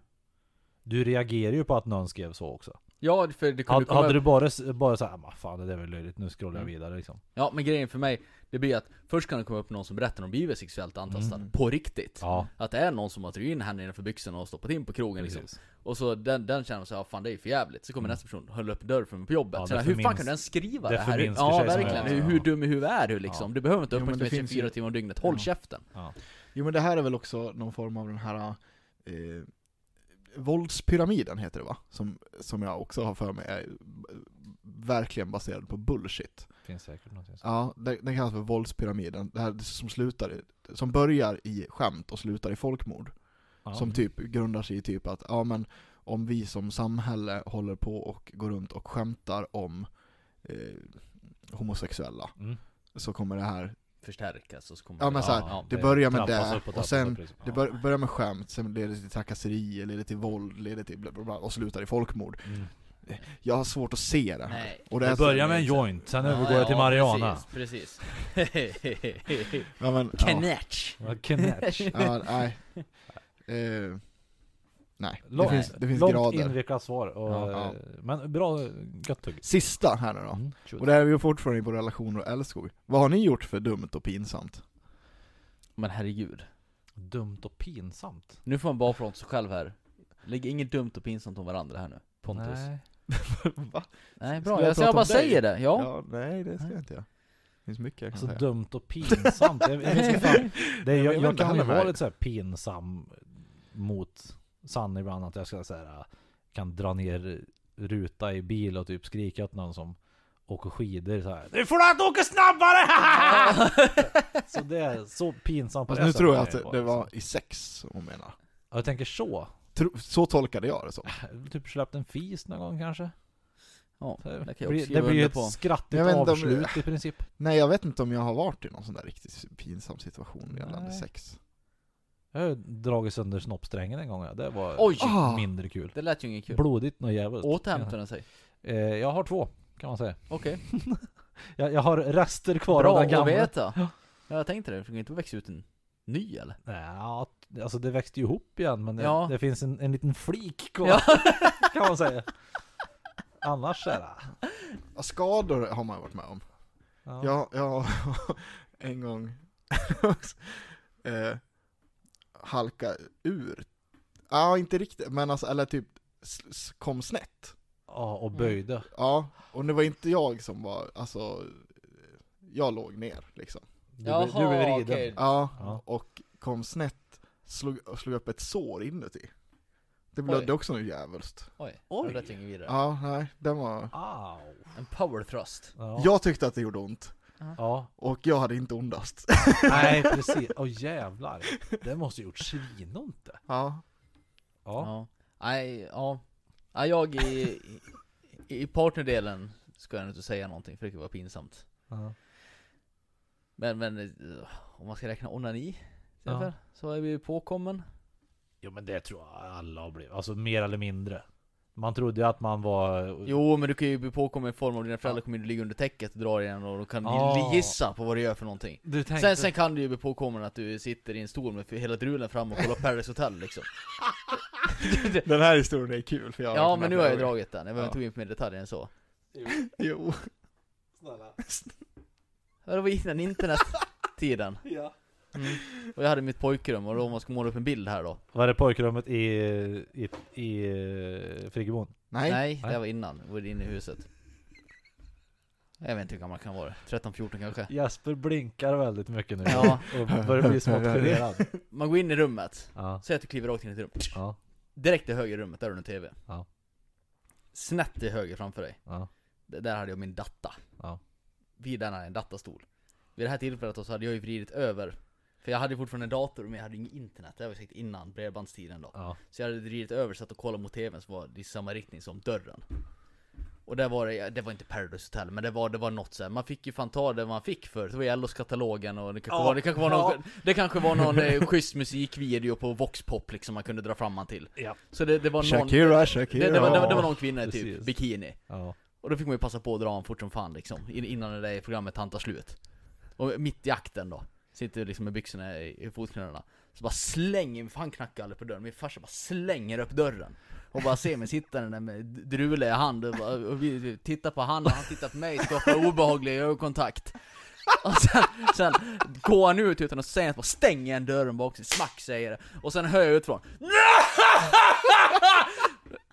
Du reagerar ju på att någon skrev så också. Ja, för det kunde Hade, komma hade du bara, bara såhär, vad fan det där är väl löjligt, nu scrollar jag Mm. vidare liksom. Ja, men grejen för mig, det blir att först kan det komma upp någon som berättar om blivit sexuellt antastad, Mm. på riktigt. Ja, Att det är någon som har tryckt in händerna innanför byxorna och stoppat in på krogen liksom. Och så den, den känner sig, ja fan det är ju för jävligt. Så kommer Mm. nästa person, höll upp dörren för mig på jobbet. Ja, så det här, hur fan kan du ens skriva det det, här? Ja verkligen, hur, hur dum i huvudet är du liksom? Ja. Du behöver inte uppmärksamhet finns 24 ju- timmar om dygnet, håll Ja. käften! Ja. Jo men det här är väl också någon form av den här eh, Våldspyramiden heter det va? Som, som jag också har för mig är verkligen baserad på bullshit. Finns säkert någonting så. Ja, det- den kallas för våldspyramiden. Det här som slutar i, som börjar i skämt och slutar i folkmord. Ja. Som typ grundar sig i typ att, ja men om vi som samhälle håller på och går runt och skämtar om eh, homosexuella Mm. så kommer det här, Förstärkas och så kommer ja men det- såhär, ja, det börjar med det och sen upp, det Ja. bör, börjar med skämt, sen leder det till trakasserier, leder till våld, leder till bla bla bla och slutar i folkmord. Mm. Jag har svårt att se det här. Nej. Och Det är- börjar med en joint, sen övergår Ja, jag till ja, Mariana. Precis, precis. <laughs> Ja, men, ja, Knätch! Ja, <laughs> ja, nej. Eh, nej, det Långt- finns, det finns Långt grader. invecklat svar. Och, Ja, ja. eh, Men bra, gött tugg. Sista här nu då. Mm. Och det här är ju fortfarande på relationer och älskog. Vad har ni gjort för dumt och pinsamt? Men herregud. Dumt och pinsamt. Nu får man bara prata sig själv här. Lägg inget dumt och pinsamt om varandra här nu. Pontus. Nej, <laughs> Nej. Va? bra. Ska jag Jag, jag bara säger det. Ja. nej det ska jag inte göra. Det finns mycket jag kan Alltså säga. dumt och pinsamt. Jag, jag, fan. det, Jag jag, jag kan ju vara lite så pinsam mot Sanne ibland. Att jag ska säga kan dra ner ruta i bil och typ skrika åt någon som åker skidor så här. Nu får du att åka snabbare! <laughs> så det är så pinsamt på Fast det nu tror jag att det var i sex hon menar. Ja, jag tänker så. Så tolkade jag det som. <laughs> Typ släppt en fis någon gång kanske. Ja, Så det kan jag blir- också det blir ju ett på. skrattigt Jag vet inte om- avslut i princip. Nej jag vet inte om jag har varit i någon sån där riktigt pinsam situation gällande Nej. sex. Jag har dragit sönder snoppsträngen en gång. Ja. Det var Oj! Ah. mindre kul. Det lät ju inget kul. Blodigt och jävligt. Återhämtar den sig? Eh, jag har två, kan man säga. Okej. <laughs> Jag, jag har rester kvar Bra av den att gamla. veta. Ja, jag tänkte det. Det kan inte växa ut en ny eller? Ja, alltså det växte ju ihop igen men det, Ja. det finns en, en liten flik kvar. Ja. <laughs> kan man säga. Annars är det... Ja, skador har man varit med om. Ja. Jag, jag <laughs> en gång eh, halka ur. Ja, inte riktigt, men alltså, eller typ kom snett. ja, och böjde. Ja, och det var inte jag som var, alltså, jag låg ner liksom. Du, blev- du blev riden. okej. Ja, Ja. och kom snett, slog, slog upp ett sår inuti. Det blödde Oj. också något djävulskt. Oj, Oj. det lät ju inget vidare. Ja, nej, den var... Au. En power thrust. Ja. Jag tyckte att det gjorde ont, ja. och jag hade inte ondast. <laughs> Nej, precis. <laughs> Åh jävlar. Det måste gjort svinont det. Ja, Ja. Ja. Nej, ja. ja jag i, i, i partnerdelen ska jag inte säga någonting för det kan vara pinsamt. Ja. Men, men eh, om man ska räkna onani, Ja. ja. så är vi ju påkommen. Jo men det tror jag alla har blivit. Alltså mer eller mindre. Man trodde ju att man var... Jo men du kan ju bli påkommen i form av dina föräldrar kommer ju ligga under täcket och drar igen och då kan Ja. du gissa på vad du gör för någonting. Tänkte... Sen, sen kan du ju bli påkommen att du sitter i en stol med hela drulen fram och kollar Paradise Hotel liksom. <laughs> den här historien är kul för jag har Ja men nu har jag dragit den, jag behöver inte gå in på mer detaljer än så. gånger. Jo. <laughs> Ja, Det var innan internettiden. Ja. Mm. Och jag hade mitt pojkrum och då om man ska måla upp en bild här då. Var det pojkrummet i, i, i eh, Friggebon? Nej. Nej, det var innan, det var inne i huset. Jag vet inte hur gammal kan vara 13-14 kanske. Jesper blinkar väldigt mycket nu Ja. <laughs> och börjar bli smått <laughs> generad. Man går in i rummet, Ja, säg att du kliver rakt in i ett rum. ja, Direkt i höger rummet, där har du en TV. Ja. Snett till höger framför dig. ja, Där hade jag min datta. ja. Vid den hade jag en datastol. Vid det här tillfället så hade jag ju vridit över. För jag hade fortfarande en dator men jag hade inget internet. Det var säkert innan bredbandstiden då. ja. Så jag hade vridit över så att och kollade mot tvn som var i samma riktning som dörren. Och där var det, det var inte Paradise Hotel men det var, det var något så här. man fick ju fan ta det man fick för Det var ju LOs katalogen och det kanske Ja, var, det kanske var ja. någon, det kanske var någon eh, schysst musikvideo på Voxpop liksom man kunde dra fram man till. Ja. Så det, det var någon, Shakira, Shakira. det, det, var, det, var, det Ja, var någon kvinna i typ bikini. ja. Och då fick man ju passa på att dra en fort som fan liksom, in- innan det där programmet hann ta slut. Och mitt i akten då, sitter liksom med byxorna i, i fotknölarna. Så bara slänger, för han knackar aldrig på dörren, min farsa bara slänger upp dörren. Och bara ser mig sitta där med drule i hand och, bara, och vi tittar på han och han tittar på mig, skapar obehaglig ögonkontakt. Och sen, sen går han ut utan att säga något, bara stänger en dörren bakom sig, smack säger det. Och sen hör jag utifrån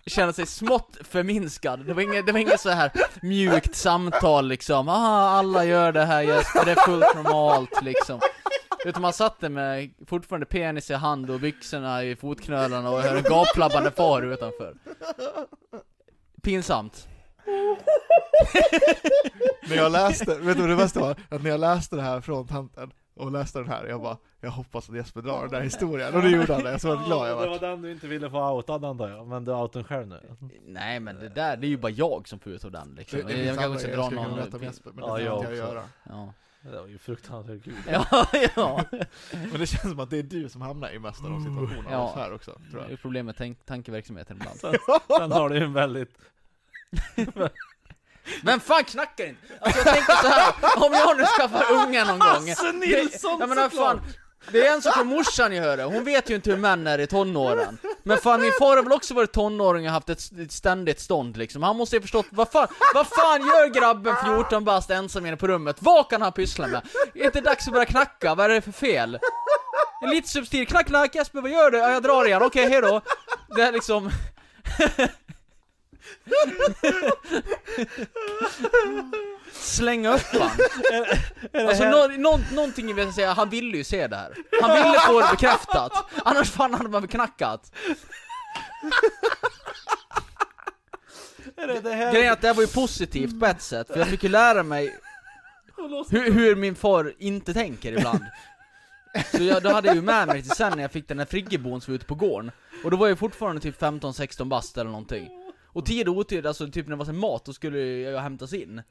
känna sig smått förminskad, det var inget, det var inget så här mjukt samtal liksom, ah, alla gör det här Jesper, det är fullt normalt liksom. Utan man satt där med fortfarande penis i hand och byxorna i fotknölarna och hör en gaplabbande far utanför. Pinsamt. När jag läste, vet du vad det bästa var? Att när jag läste det här från tanten och läste den här, jag bara, jag hoppas att Jesper drar den där <laughs> historien, och det gjorde han, jag så glad jag Det var var. den du inte ville få outad antar jag, men du outade den själv nu. Nej men det där, det är ju bara jag som får ut av den liksom Det, det Jag kanske ska dra jag skulle kunna någon Jesper, men Ja, det jag inte jag göra. Ja, Det var ju fruktansvärt kul. ja, <laughs> ja Men det känns som att det är du som hamnar i mest av de situationerna Ja. här också, tror Det är jag. problem med tank, tankeverksamheten ibland Sen har du ju en väldigt... Vem fan knackar inte? Alltså jag tänker så här. om jag nu skaffar unga någon gång Hasse Nilsson Jag menar fan Det är en sak för morsan jag hör det, hon vet ju inte hur män är i tonåren Men fan min far har väl också varit tonåring och haft ett st- ett ständigt stånd liksom Han måste ju förstått, vad fan, vad fan gör grabben 14 bast ensam inne på rummet? Vad kan han pyssla med? Är det inte dags att börja knacka? Vad är det för fel? Lite subtil, knack knack Jesper vad gör du? Ja, jag drar igen, okej hejdå Det är liksom <laughs> Slänga upp han. Alltså nå, nå, någonting vill jag säga, han ville ju se det här. Han ville få det bekräftat. Annars fan hade man knackat. Grejen är att det här var ju positivt på ett sätt, för jag fick ju lära mig hur, hur min far inte tänker ibland. Så jag, då hade jag ju med mig till sen när jag fick den här friggebon som var ute på gården. Och då var jag fortfarande typ 15-16 bast eller någonting. Och tid och otid, alltså typ när det var så mat, då skulle jag hämtas in.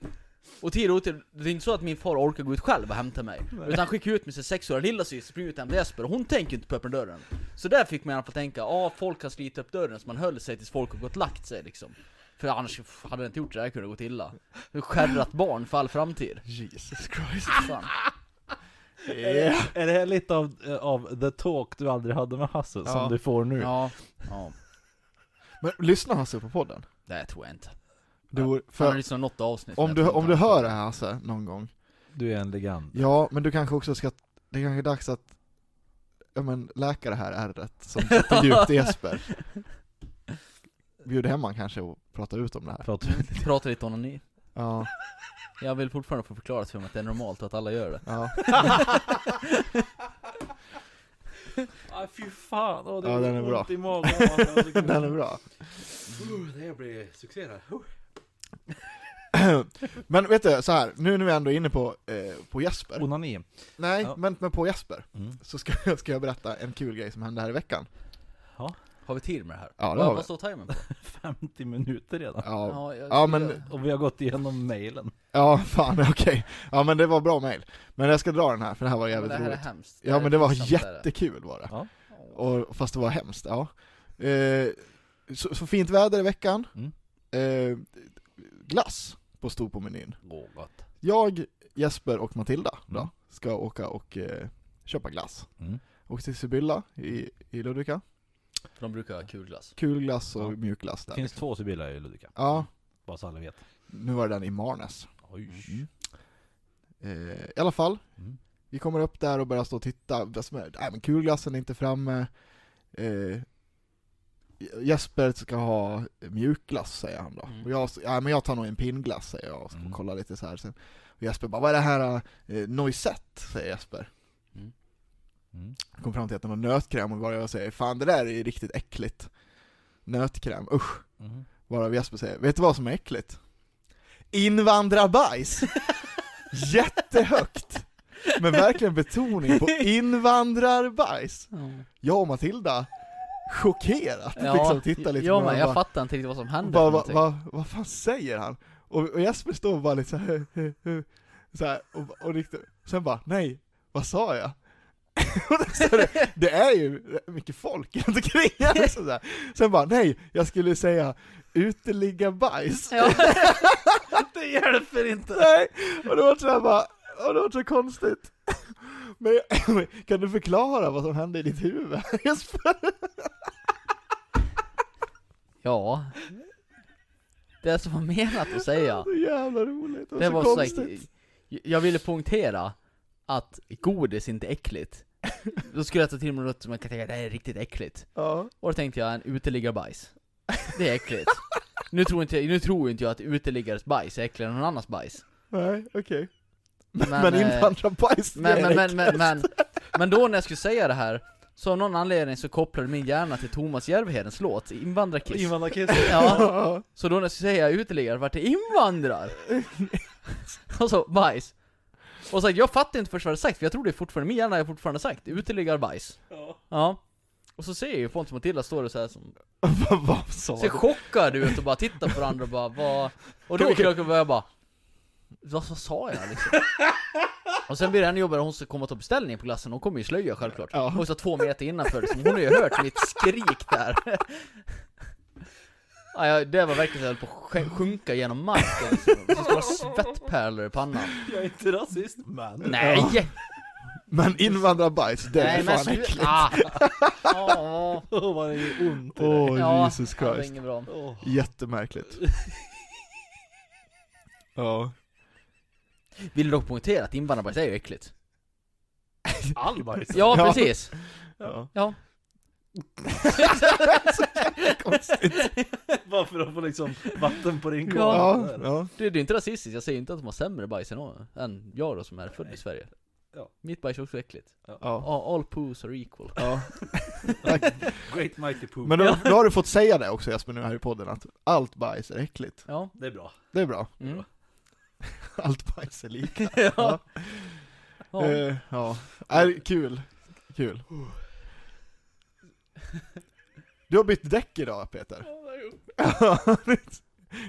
Och tid och otid, det är inte så att min far orkar gå ut själv och hämta mig. Utan han skickar ut med sin sexåriga lillasyster, springer ut och hämtar Jesper, och hon tänker inte på att öppna dörren. Så där fick man i alla fall tänka, ja folk har slitit upp dörren, så man höll sig tills folk har gått och lagt sig liksom. För annars hade det inte gjort det, det kunde gått illa. Skärrat barn för all framtid. Jesus Christ. Fan. Yeah. Är det här lite av, eh, av the talk du aldrig hade med Hasse, Ja. som du får nu? Ja, ja. Men lyssnar Hasse på podden? Det tror jag inte. Det vore, För han har lyssnat något avsnitt. om du, om du hör det här Hasse, någon gång Du är en legend. Ja, men du kanske också ska, det är kanske är dags att Ja men läka det här ärret som <laughs> sitter djupt i Jesper Bjud hem han kanske och prata ut om det här För att, Prata lite onani. Ja, Jag vill fortfarande få förklarat för mig att det är normalt och att alla gör det. ja, <laughs> <laughs> Aj fy fan, åh, Ja, den är bra. i magen <laughs> den är bra Det blir succé där. <laughs> Men vet du, så här, nu när vi ändå är inne på, eh, på Jesper Onani. Nej, Ja. men, men på Jesper Mm. Så ska, ska jag berätta en kul grej som hände här i veckan Har vi tid med det här? Ja, det vad, har vi. vad står timern på? 50 <laughs> minuter redan. Ja, jag, ja men, Och vi har gått igenom mailen. ja fan <laughs> okej Ja men det var bra mail Men jag ska dra den här för det här var jävligt det här är roligt hemskt. Ja här men är det var pinsamt, jättekul var det Ja. Och, fast det var hemskt, ja. Eh, så, så fint väder i veckan. Mm. Eh, glass på stod på menyn. Åh, gott. Jag, Jesper och Matilda då, Mm. ska åka och eh, köpa glass. Mm. Åker till Sibylla i, i Ludvika. För de brukar ha kul glass. Kul glass och Ja. mjuk glass Det där. finns två Sibylla i Ludvika. Ja, Bara så alla vet. nu var det den i Marnäs. Oj. Eh, I alla fall, Mm. vi kommer upp där och börjar stå och titta. Nej men kulglassen är inte framme. Eh, Jesper ska ha mjukglass säger han då. Mm. Och jag, ja, men jag tar nog en pinnglass säger jag och ska Mm. kolla lite så här sen. Och Jesper bara, vad är det här eh, noisette? säger Jesper. Mm. Jag kom fram till att det var nötkräm och bara jag säger, fan det där är ju riktigt äckligt. Nötkräm, usch. Mm. Varav Jesper säger, vet du vad som är äckligt? Invandrarbajs! <laughs> Jättehögt! Men verkligen betoning på <laughs> invandrarbajs. Jag och Matilda, chockerat, liksom tittar lite ja, på men jag varandra. fattar inte riktigt vad som hände Bara, vad, någonting. vad, fan säger han? Och, och Jesper står bara lite såhär, <laughs> så här, och, och riktigt, sen bara, nej, vad sa jag? <laughs> Det, det är ju mycket folk runt omkring här, <laughs> så. Sen bara, nej, jag skulle säga uteliggarbajs. Ja. <laughs> Det hjälper inte! Nej, och det var så här bara, och det var så konstigt. Men kan du förklara vad som hände i ditt huvud Jesper? ja. Det som var menat att säga. Så jävla roligt, Det så var så konstigt. Jag ville poängtera att godis inte är äckligt. Då skulle jag ta till mig något som jag kan tänka, det här är riktigt äckligt. Ja, Och då tänkte jag, en uteliggarbajs. Det är äckligt. Nu tror inte, nu tror inte jag att uteliggares bajs är äckligare än någon annans bajs. nej, okej. Men, Men, eh, invandrarbajs, det Men, är men, men, men, men då när jag skulle säga det här, så av någon anledning så kopplade min hjärna till Thomas Järvhedens låt, Invandrarkiss. Invandrarkiss. <laughs> Ja, så då när jag skulle säga uteliggare vart det invandrar. <laughs> Och så, bajs. Och så jag fattar inte först vad jag sagt, för jag trodde fortfarande, min hjärna har fortfarande sagt uteliggarbajs. Ja. Ja. Och så ser jag ju Pontus och Matilda står och så här som, <laughs> vad, sa ser du? chockad ut och bara tittar på varandra och bara vad... Och då okay. jag bara, vad, vad sa jag liksom? Och sen blir det ännu jobbigare, hon ska komma och ta beställning på glassen, hon kommer ju slöja självklart. Ja. Hon står två meter innanför, liksom. hon har ju hört mitt skrik där. Ja, jag, det var verkligen så jag höll på att sjunka genom marken liksom. Det skulle vara svettpärlor i pannan. Jag är inte rasist, men... Nej! Men invandrarbajs, det är Nej men fan sluta! äckligt. Ah. Åh, <laughs> Åh vad det är ont i Åh det. Ja, Jesus det var Christ. inget bra. Åh. Jättemärkligt. <laughs> Ja. Vill dock poängtera att invandrarbajs är ju äckligt. All bajs. Ja, Ja. precis. ja. Ja. <laughs> Bara för att få liksom vatten på din Ja. kvarn. Ja, ja. Det, det är inte rasistiskt, jag säger inte att de har sämre bajs än, än jag då som är född i Sverige. Mitt bajs är också äckligt. Ja. All, all poos are equal. ja. <laughs> Great mighty poop. Men då, då har du fått säga det också Jesper nu här i podden, att allt bajs är äckligt. Ja. Det är bra. Det är bra. Mm. <laughs> Allt bajs är lika. ja. ja. Eh, ja. Är, kul. Kul. Du har bytt däck idag Peter.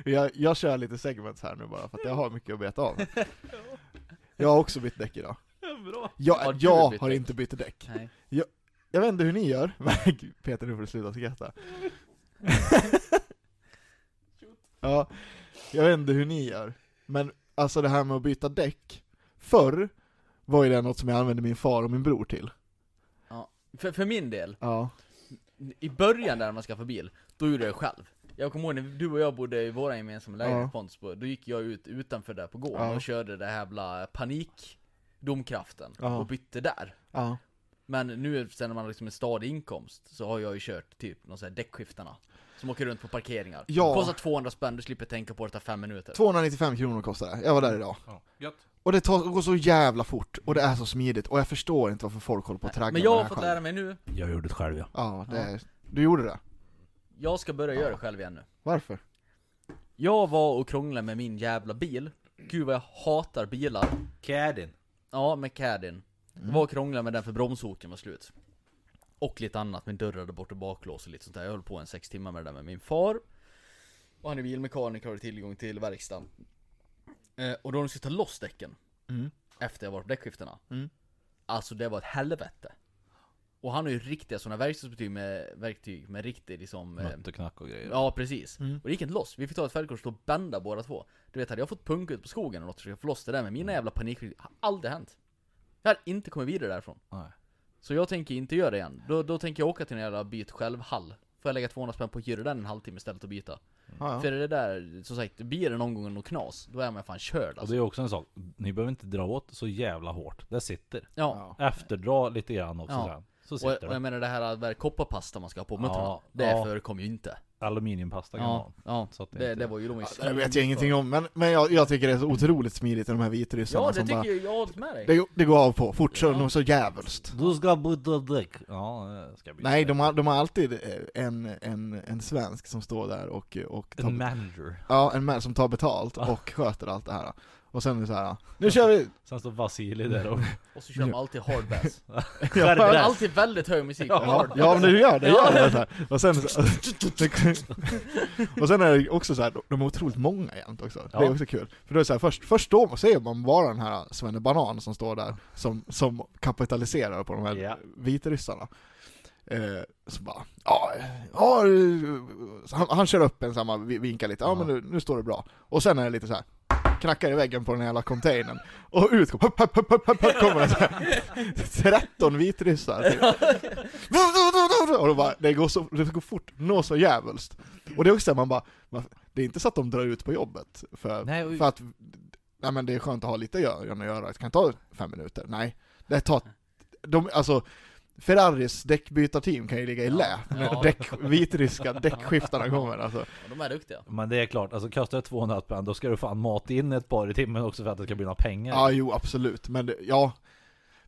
<laughs> jag, jag kör lite segments här nu bara för att jag har mycket att beta av. Jag har också bytt däck idag. Bra. Jag, Har jag har inte bytt däck. Nej. Jag vet inte hur ni gör, <laughs> Peter nu får du sluta skratta. ja, jag vet inte hur ni gör, men alltså det här med att byta däck, förr var ju det något som jag använde min far och min bror till. För, för min del, Ja. I början där man skaffade bil, då gjorde jag det själv. Jag kommer ihåg när du och jag bodde i våra gemensamma lägenhet Ja. på Pontusbo, då gick jag ut utanför där på gården Ja. och körde det här jävla panik domkraften Ja. och bytte där. Ja. Men nu sen när man har liksom en stadig inkomst så har jag ju kört typ här däckskiftarna Som åker runt på parkeringar. Ja. Det kostar 200 spänn, du slipper tänka på det, det tar fem minuter. 295 kronor kostar det, jag var där idag. Ja. Gött. Och det tar, går så jävla fort, och det är så smidigt, och jag förstår inte varför folk håller på att traggla Men jag har fått själv. lära mig nu, Jag gjorde det själv ja. Ja, det är, du gjorde det? jag ska börja göra det själv igen nu. Varför? Jag var och krånglade med min jävla bil. Gud vad jag hatar bilar. Cadin. Ja, med Cadin. Mm. Jag var och krånglade med den för bromshoken var slut. Och lite annat, med dörrar där bort och baklås och lite sånt där. Jag höll på en sex timmar med det där med min far. Och han är bilmekaniker och har tillgång till verkstaden. Eh, och då de skulle ta loss däcken. Mm. Efter jag varit på däckskiftena. Mm. Alltså det var ett helvete. Och han har ju riktiga sådana verkstadsbetyg med verktyg med riktig liksom eh, Nött och knack och grejer. Ja precis, Mm. och det gick inte loss. Vi fick ta ett fälgkors och bända båda två. Du vet, hade jag fått punka ut på skogen eller något och försöka få loss det där med mina jävla panikskit, har aldrig hänt. Jag hade inte kommit vidare därifrån. Nej. Så jag tänker inte göra det igen. Då, då tänker jag åka till en jävla byt själv-hall. Får jag lägga 200 spänn på att göra den en halvtimme istället och byta. Ja, ja. För det där, som sagt, blir det någon gång något knas, då är man fan körd Och alltså. det är också en sak, ni behöver inte dra åt så jävla hårt. Det sitter. Ja. Efterdra lite grann också Ja. sen. Så Och, sitter och det. jag menar det här vad är det, kopparpasta man ska ha på Ja, det ja. förekommer ju inte. Aluminiumpasta kan Ja, man ja. Så att det Det, inte- det var ju de ju Det vet jag ingenting om, men, men jag, jag tycker det är så otroligt smidigt med de här vitryssarna Ja det som tycker bara, jag, jag håller med dig. det, det går av på, fort så, Ja. så jävulst. Du ska byta däck. Ja, ska bli Nej, de har, de har alltid eh, en, en, en svensk som står där och, och tar, En manager. ja, en man som tar betalt och sköter allt det här. Och sen är det så här, nu kör vi! Sen står Vasili där och... <laughs> Och så kör de alltid hard bass. <laughs> Skärp dig. Alltid väldigt hög musik på Ja, ja men det gör det, gör det så här. Och sen, <laughs> och sen är det också så här, de är otroligt många jämt också. Det är Ja. också kul. För då är det så här, först, först står man, ser man bara den här Svenne Banan som står där, som, som kapitaliserar på de här Ja. vitryssarna. Eh, så bara, ja, ja, eh, så han, han kör upp en samma, vi- vinkar lite, ja, Ja. men nu, nu står det bra. Och sen är det lite så här knackar i väggen på den här jävla containern, och ut kommer, hopp, hopp, hopp, hopp, hopp, kommer det så här, 13 vitryssar. Typ. Och då bara, det går, så, det går fort, nå så jävulst. Och det är också så här, man bara, det är inte så att de drar ut på jobbet, för, Nej, och- för att, nej men det är skönt att ha lite att göra, att göra. det kan ta fem minuter, nej. Det tar, de, alltså, Ferraris däckbytarteam kan ju ligga i lä, Ja. däck, vitryska <laughs> däckskiftarna kommer alltså. Ja, de är duktiga. Men det är klart, alltså kostar det 200 spänn då ska du fan mata in ett par i timmen också för att det ska bli några pengar. Ja, jo absolut, men det, ja,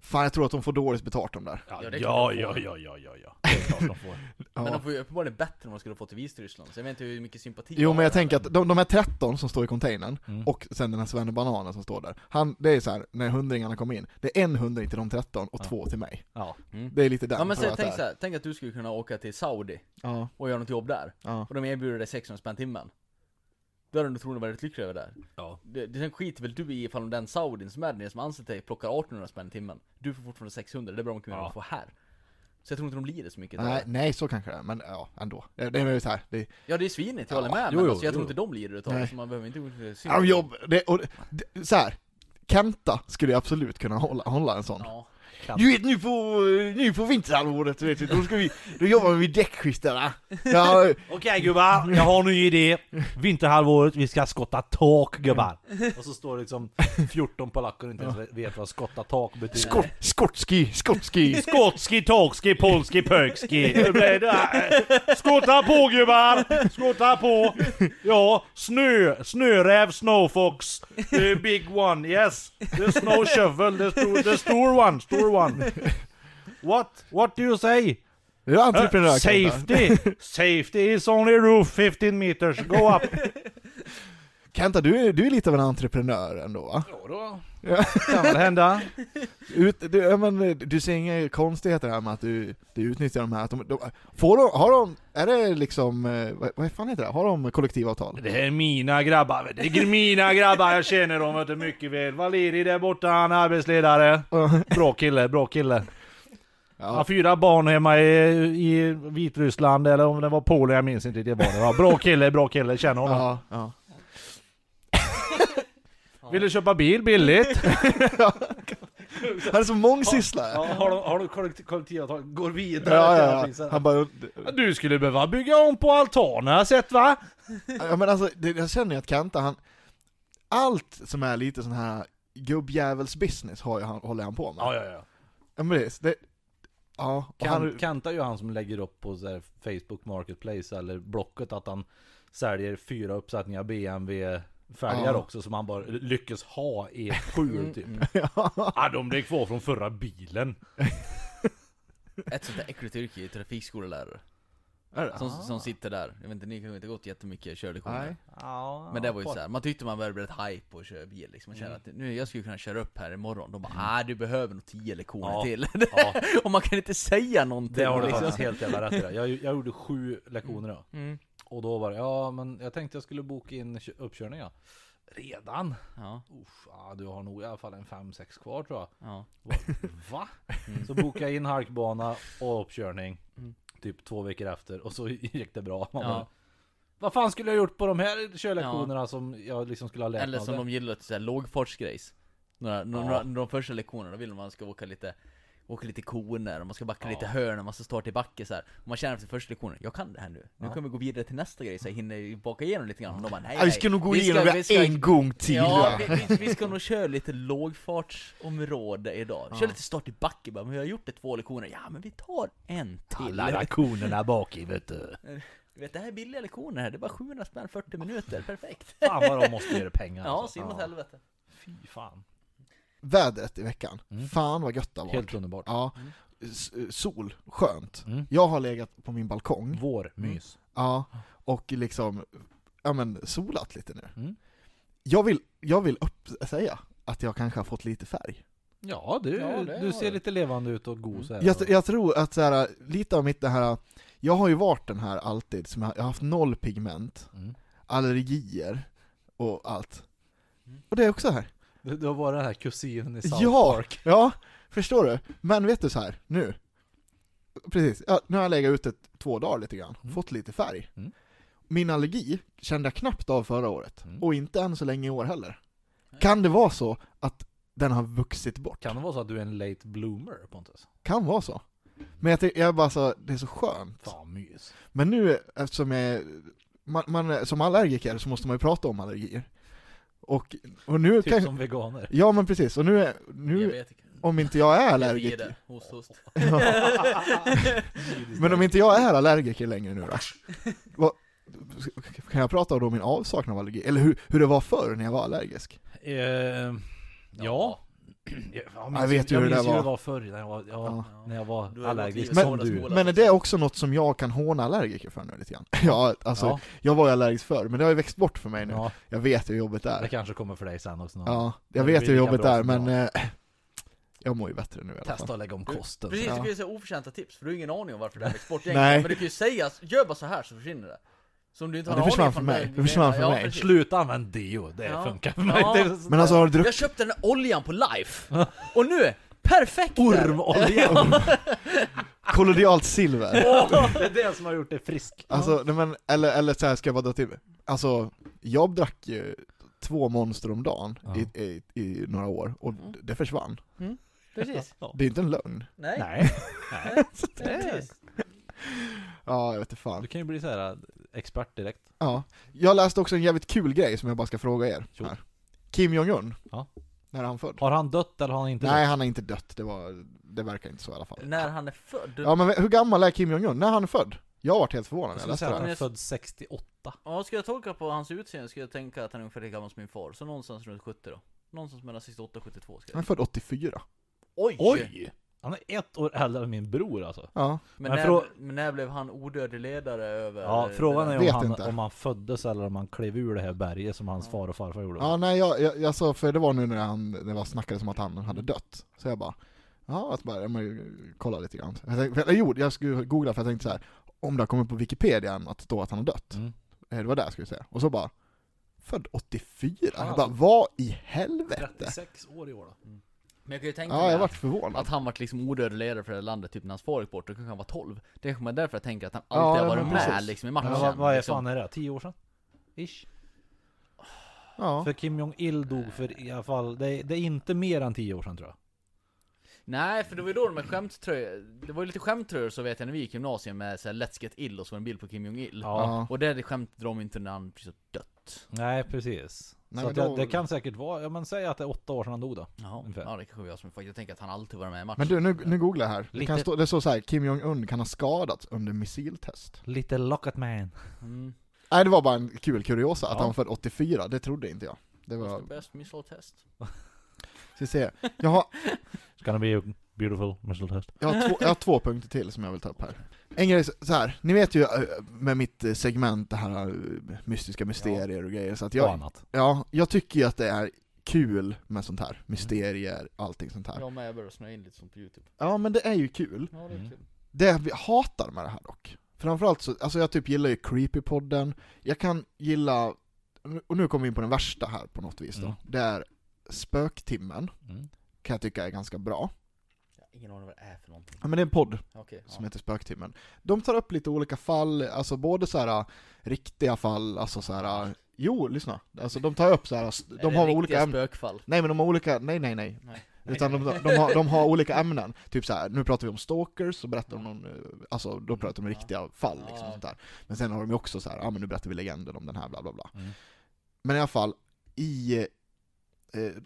fan jag tror att de får dåligt betalt de där. ja, Ja, det är ja, klart ja, ja, ja, ja, ja. Det är klart de får. <laughs> Ja. Men de får ju uppenbarligen bättre än vad de skulle få till Vitryssland. Så jag vet inte hur mycket sympati Jo men jag tänker att de, de här 13 som står i containern, Mm. och sen den här Svenne Bananen som står där, han, det är så här när hundringarna kom in, det är en hundring till de 13 och Ja. två till mig. Ja. Mm. Det är lite den Ja men jag tänk att så här, tänk att du skulle kunna åka till Saudi Ja, och göra något jobb där. ja. Och de erbjuder dig 600 spänn timmen. Då hade du troligen varit lycklig över det. här. Ja. Det, det sen skiter väl du i ifall den Saudin som är där som anställt dig plockar 1800 spänn i timmen. Du får fortfarande 600, det är bra mer än Ja. får här. Så jag tror inte de lider så mycket Nej, nej så kanske det är, men ja, ändå. Det det är väl så här, det, Ja det är svinigt, jag Ja. håller med. Jo, Men jo, alltså, jag tror jo. inte de lider utav det, så man behöver inte synd ja, på jobb, det, och, det, så här. Kenta skulle jag absolut kunna hålla, hålla en sån. Ja. Kan- Du vet nu på, nu på vinterhalvåret, vet du, då ska vi, då jobbar vi med däckskiftarna. Ja, Okej gubbar, jag har en ny idé. Vinterhalvåret, vi ska skotta tak gubbar. <laughs> Och så står det liksom 14 polacker och inte ens vet vad skotta tak betyder. skott, skotski, skotski. Skotski, tokski, polski, pökski. Skotta på gubbar! Skotta på! Ja, snö, snöräv, snowfox, the big one, yes. The snow shovel, the, sto- the store one, store one. <laughs> What? What do you say? Du är entreprenör Uh, safety! <laughs> Safety is only roof 15 meters, go up! <laughs> Kenta, du är, du är lite av en entreprenör ändå va? Ja då. Ja. Kan väl hända. Ut, du, ja, men, du ser inga konstigheter här med att du, du utnyttjar de här, att de, de, får de, har de, är det liksom, eh, vad, vad fan heter det? Har de kollektivavtal? Det är mina grabbar, det är mina grabbar, jag känner dem vet du, mycket väl. Valeri där borta, han är arbetsledare. Bra kille, bra kille. Han har Ja. fyra barn hemma i, i Vitryssland, eller om det var Polen, jag minns inte riktigt vad det var. Bra kille, bra kille, känner honom. Ja, ja. Vill du köpa bil billigt? <laughs> Han är så mångsysslare. Ja, har du, har du kollektiv- kollektivavtal? Går vidare Ja, ja, ja. Han bara, Du skulle behöva bygga om på altanen, har jag sett va? ja men alltså, det, jag känner ju att Kenta, han, allt som är lite sån här gubbjävels business har ju han, håller han på med. Ja, ja, ja. Ja men det, det ja, Kan, han, Kanta är ju han som lägger upp på så här Facebook Marketplace eller Blocket att han säljer fyra uppsättningar BMW fälgar Ja. också som han bara lyckas ha i ett skjul typ. <laughs> ja, Ja, de blev kvar från förra bilen. <laughs> Ett sånt där äckligt yrke är trafikskolelärare. är det? Som, som sitter där. Jag vet inte, ni kanske inte gått jättemycket körlektioner. Nej. Men det var ju så här. man tyckte man började bli rätt hype på att köra bil liksom. Man kände att nu, jag skulle kunna köra upp här imorgon. De bara, ah du behöver nog 10 lektioner Ja. till. Ja, <laughs> och man kan inte säga någonting det har du liksom. helt jävla rätt i. Jag, jag gjorde sju lektioner då. Mm. Och då var det, ja men jag tänkte jag skulle boka in kö- uppkörning ja. Redan? Ja, Uff, ja, du har nog i alla fall en 5-6 kvar tror jag. ja. Va? Va? Så bokade jag in halkbana och uppkörning Mm. Typ två veckor efter och så <laughs> gick det bra. Man Ja. bara, Vad fan skulle jag gjort på de här körlektionerna som jag liksom skulle ha lärt Eller mig som av de gillar till såhär lågfartsgrejs. Några, några, några, de första lektionerna vill man ska åka lite Åka lite koner, och man ska backa Ja. lite hörn, och man ska starta i backe så här. Och man känner efter första lektionen, jag kan det här nu. Nu Ja. kommer vi gå vidare till nästa grej så jag hinner baka igenom lite grann. De bara, nej, Ja, vi ska nog gå igenom det ska- en gång till Ja, vi, vi, vi ska nog köra lite lågfartsområde idag. Kör Ja. lite start i backe bara, men vi har gjort det två lektioner. Ja, men vi tar en till. Alla lektionerna bak i vet du. Du <laughs> vet, det här är billiga lektioner här, det är bara 700 spänn 40 minuter, perfekt. Fan vad de måste göra pengar Ja, alltså. synd åt helvete. Fy fan. Vädret i veckan, Mm. fan vad gött det har varit. Helt underbart. Ja, S- sol, skönt. Mm. Jag har legat på min balkong, Vår mys. ja, och liksom, ja men solat lite nu. Mm. Jag vill, jag vill upp, säga att jag kanske har fått lite färg. Ja, du, Ja, du ser lite levande ut och god så här. Jag, jag tror att så här, lite av mitt det här, jag har ju varit den här alltid, som jag, jag har haft noll pigment, Mm. allergier och allt. Mm. Och det är också här. Du, du har varit den här kusinen i South Ja, Park. ja, förstår du? Men vet du så här, nu. Precis, ja, nu har jag legat ute två dagar lite grann, Mm. fått lite färg. Mm. Min allergi kände jag knappt av förra året, Mm. och inte än så länge i år heller. Kan det vara så att den har vuxit bort? Kan det vara så att du är en late bloomer Pontus? Kan vara så. Men jag, jag bara så, det är så skönt. Fan mys. Men nu, eftersom jag, man, man, som allergiker så måste man ju prata om allergier. Och, och nu Typ kanske, som veganer. ja men precis, och nu, nu om inte jag är Allergiker. allergiker, Host, host. <laughs> men om inte jag är allergiker längre nu då? Vad, kan jag prata om min avsaknad av allergi? Eller hur, hur det var förr när jag var allergisk? Eh, ja. ja Jag vet ju hur det minns var. det var förr när jag var, ja, Ja. när jag var allergisk livets du. Men det är också något som jag kan håna allergiker för nu lite grann. <laughs> Ja, alltså, Ja, jag var ju allergisk förr, men det har ju växt bort för mig nu. ja, Jag vet hur jobbet det är. kanske kommer för dig sen också. någon- Ja, Det jag vet hur jobbet bra är, men jag. eh, <laughs> jag mår ju bättre nu i alla fall. Testa att lägga om kosten. Precis, du kan ju säga oförtjänta tips, för du har ingen aning om varför det här växt bort Nej. egentligen. Men du kan ju säga, gör bara så här så försvinner det. Så om du inte Ja, har det försvann för mig. det- försvann för ja, mig. Sluta använda deo, det Ja. funkar för mig. Ja. Det är så- Men alltså har du druckit Jag köpte den oljan på Life, <laughs> och nu, perfekt. Ormolja! <laughs> kollodialt silver? <laughs> det är det som har gjort dig frisk. Alltså, nej, men, eller, eller så här ska jag bara dra till Alltså, jag drack ju två monster om dagen Ja. i, i, i några år, och Mm. det försvann. Mm. Precis. Ja. Det är inte en lögn. Nej. Nej. Nej. Ja, jag vet inte fan. Du kan ju bli så här äh, expert direkt. Ja. Jag läste också en jävligt kul grej som jag bara ska fråga er. Jo. Här. Kim Jong-Un. Ja. När är han född? Har han dött eller har han inte Nej, dött? han är inte dött. Det, var, det verkar inte så i alla fall. När han är född. Ja, men hur gammal är Kim Jong-Un? När han är född? Jag har varit helt förvånad Jag när jag skulle läste det. han är född 68. Ja, ska jag tolka på hans utseende skulle jag tänka att han är ungefär lika gammal som min far. Så någonstans runt 70 då. Någonstans mellan 68 och 72 ska Han är jag född 84. Oj! Oj! Han är ett år äldre än min bror alltså. Ja. Men, Men när, frå- men när blev han odödlig ledare över... Ja, frågan är Vet om han, inte. om han föddes eller om han klev ur det här berget som hans far och farfar gjorde. Ja, nej, jag, jag, jag sa, för det var nu när han, det var snackades om att han hade dött. Så jag bara, ja, att bara, jag måste ju kolla lite grann. Jag tänkte, eller, jo, jag skulle googla för jag tänkte så här, om det har kommit på Wikipedia att det står att han har dött. Mm. Eh, Det var det jag skulle säga. Och så bara, född 84? Ja, jag bara, vad i helvete? 36 år i år då. Men jag kan ju tänka Ja, mig jag att, förvånad. att han vart liksom odödlig ledare för det landet typ när hans far gick bort, då kanske han var 12. Det kanske man därför jag tänker att han Ja, alltid ja, har varit med liksom i matchen. vad, vad är liksom. fan är det? 10 år sedan? Ish. Ja. För Kim Jong-Il dog för i alla fall, det är, det är inte mer än 10 år sedan tror jag. Nej, för det var ju då de här skämttröjor, det var ju lite skämttröjor så vet jag när vi gick i gymnasiet med så här, Let's Get Ill och så var det en bild på Kim Jong-Il. Ja. Och det skämtet drar de inte när han precis har dött. Nej precis. Nej, så att jag, då- det kan säkert vara, ja men säg att det är 8 år sedan han dog då. Ja, Ungefär. ja det kanske var jag som. Jag tänker att han alltid varit med i matchen. Men du, nu, nu googlar jag här. Det, Lite- kan stå, det står så här, Kim Jong-Un kan ha skadats under missiltest. Little Locket Man. Mm. Nej, det var bara en kul kuriosa, att Ja. han var född 84, det trodde inte jag. Det What's var, the best missile test? <laughs> ska se. Jag har, It's gonna be a beautiful missile test. Jag har, två, jag har två punkter till som jag vill ta upp här. En grej så här, ni vet ju eh, med mitt eh, segment, det här eh, mystiska mysterier och grejer, så att Och jag, annat. ja, jag tycker ju att det är kul med sånt här, mysterier, allting sånt här. Jag med, jag börjar snöa in lite sånt på youtube. Ja men det är ju kul. Ja, det är Mm. kul. Det vi hatar med det här dock, framförallt så, alltså jag typ gillar ju Creepypodden, jag kan gilla, och nu kommer vi in på den värsta här på något vis då, Mm. det är Spöktimmen, Mm. kan jag tycka är ganska bra. Ingen aning vad det är för någonting. Ja men det är en podd Okej, som ja. heter Spöktimmen. De tar upp lite olika fall, alltså både så här riktiga fall, alltså så här. jo lyssna, alltså de tar upp så här, Är de har olika ämnen, spökfall? nej men de har olika, nej nej nej, Nej. utan de, de, har, de har olika ämnen, typ så här. nu pratar vi om stalkers, så berättar de om, alltså då pratar de om riktiga fall liksom sånt där. Men sen har de ju också så här, ja men nu berättar vi legenden om den här bla bla bla. Mm. Men i alla fall, i,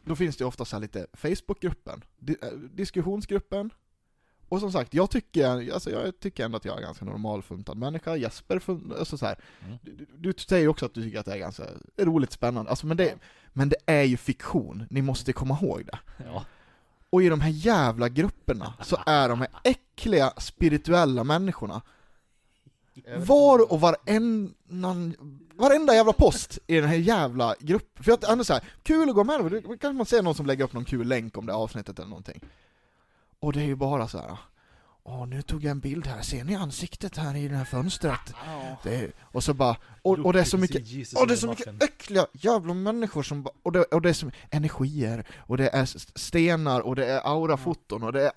då finns det ofta så här lite Facebookgruppen, eh, diskussionsgruppen, och som sagt, jag tycker, alltså jag tycker ändå att jag är ganska normalfuntad människa, Jesper, fun, alltså så här, Mm. du, du säger också att du tycker att det är ganska roligt, spännande, alltså men det, men det är ju fiktion, ni måste komma ihåg det. Ja. Och i de här jävla grupperna så <laughs> är de här äckliga spirituella människorna var och varannan, varenda jävla post i den här jävla gruppen. För att ändå så här, kul att gå med, då kanske man ser någon som lägger upp någon kul länk om det avsnittet eller någonting. Och det är ju bara så här. Åh, nu tog jag en bild här, ser ni ansiktet här i det här fönstret? Det är, och så bara, och, och det är så mycket och det är så mycket äckliga jävla människor som ba- och det, och det är som energier, och det är stenar, och det är aurafoton, och det är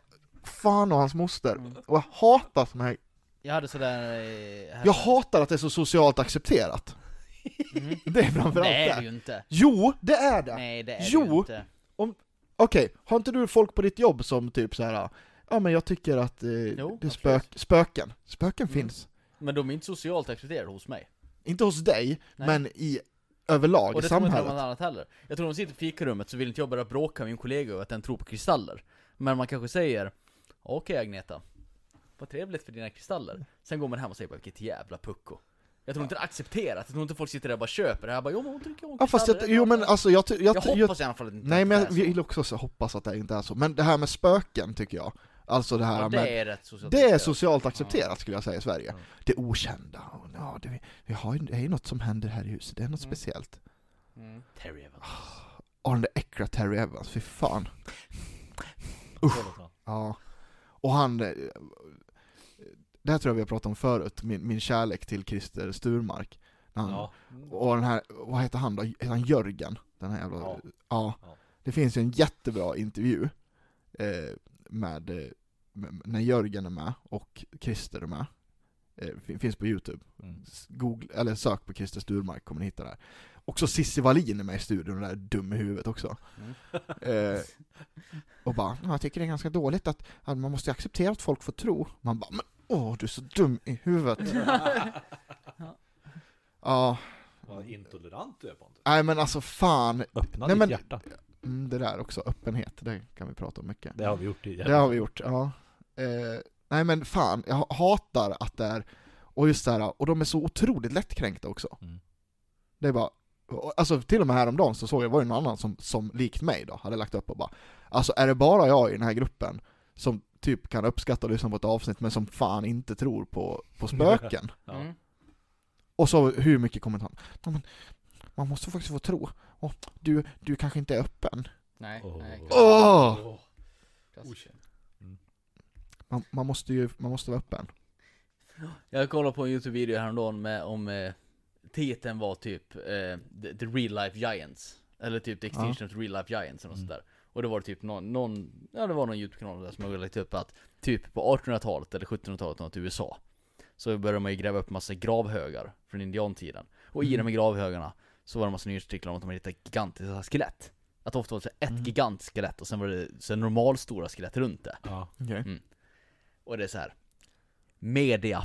fan och hans moster. Mm. Och jag hatar såna här, Jag hade sådär... eh, här- jag hatar att det är så socialt accepterat. Mhm. <laughs> Det är framförallt Det är det det. ju inte. Jo, det är det! Nej, det är Jo. det ju inte. Okej, har inte du folk på ditt jobb som typ så här. ja men jag tycker att eh, det är spök, absolut. spöken, spöken Mm. finns. Men de är inte socialt accepterade hos mig. Inte hos dig, Nej. men i överlag Och i det tror jag inte samhället. något annat heller. Jag tror de sitter i fikarummet så vill inte jag börja bråka med min kollega över att den tror på kristaller. Men man kanske säger Okej Agneta, vad trevligt för dina kristaller. Sen går man hem och säger bara vilket jävla pucko. Jag tror inte det är accepterat, jag tror inte folk sitter där och bara köper det här bara jo men hon tycker Ja fast jag, jo bra." men alltså jag, jag, Jag jag, hoppas i alla fall att det inte Nej men jag vill också så hoppas att det inte är så, men det här med spöken tycker jag, alltså det här Ja, med det är rätt socialt det är socialt accepterat skulle jag säga i Sverige. Ja. Det okända, ja, det, vi har, det är ju något som händer här i huset, det är något Mm. speciellt. Mm. Terry Evans. Och den där äckliga Terry Evans, fy fan. <laughs> Usch. Ja. Och han, eh, det här tror jag vi har pratat om förut, min, min kärlek till Christer Sturmark. Han, Ja. Och den här, vad heter han då? Heter han Jörgen? Den här jävla... Ja. Ja. Det finns ju en jättebra intervju eh, med, med, när Jörgen är med och Christer är med. Eh, fin- finns på youtube. Mm. Google, eller sök på Christer Sturmark kommer ni hitta det här. Också Cissi Wallin är med i studion, den där dum i huvudet också. Mm. Eh, och bara, "Ja, jag tycker det är ganska dåligt att, att man måste acceptera att folk får tro. Man bara, men åh, du är så dum i huvudet. <laughs> ja, Vad intolerant du är Pontus. nej men alltså fan, Öppna Nej, ditt men- hjärta. mm, det där också, öppenhet, det kan vi prata om mycket. Det har vi gjort tidigare. Det har vi gjort, ja. Eh, nej men fan, jag hatar att det är, och just det här, och de är så otroligt lättkränkta också. Mm. Det är bara, alltså till och med häromdagen så såg jag, var det någon annan som, som likt mig då, hade lagt upp och bara, alltså är det bara jag i den här gruppen som typ kan uppskatta och lyssna på ett avsnitt men som fan inte tror på, på <laughs> spöken? Ja. Mm. Och så hur mycket kommentarer, ja, men man måste faktiskt få tro, och du, du kanske inte är öppen. Nej, Åh. nej. Åh! Klassiker. Man, man måste ju, man måste vara öppen. Jag kollade på en Youtube-video häromdagen med, om eh, titeln var typ eh, the, the Real Life Giants Eller typ The Extinction of the Real Life Giants eller något Mm. sånt där Och det var typ någon, någon, ja det var någon Youtube-kanal där som hade lagt upp att Typ på 1800-talet eller 1700-talet något i USA Så började man ju gräva upp massa gravhögar från indiantiden Och i Mm. de här gravhögarna Så var det massa nyhetsartiklar om att de hade hittat gigantiska skelett Att ofta var det ett Mm. gigantskelett och sen var det så normalstora skelett runt det Ja. Okej. och det är så här. Media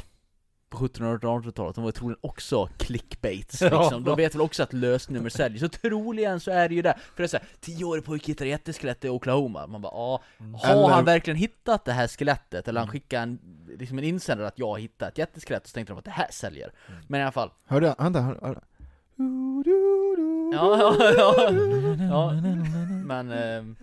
på 1700 och 1800-talet, de var troligen också clickbaits Ja. liksom. De vet väl också att lösnummer säljer, så troligen så är det ju det. För det är såhär, 10-årig pojke hittar jätteskelett i Oklahoma. Man bara ja, har Eller- han verkligen hittat det här skelettet? Eller han Mm. skickar en, liksom en insändare att jag har hittat ett jätteskelett, och så tänkte de att det här säljer. Mm. Men i alla fall, Hörde jag, vänta, hör, hör. Ja, ja, ja. <laughs> ja. Men, ehm,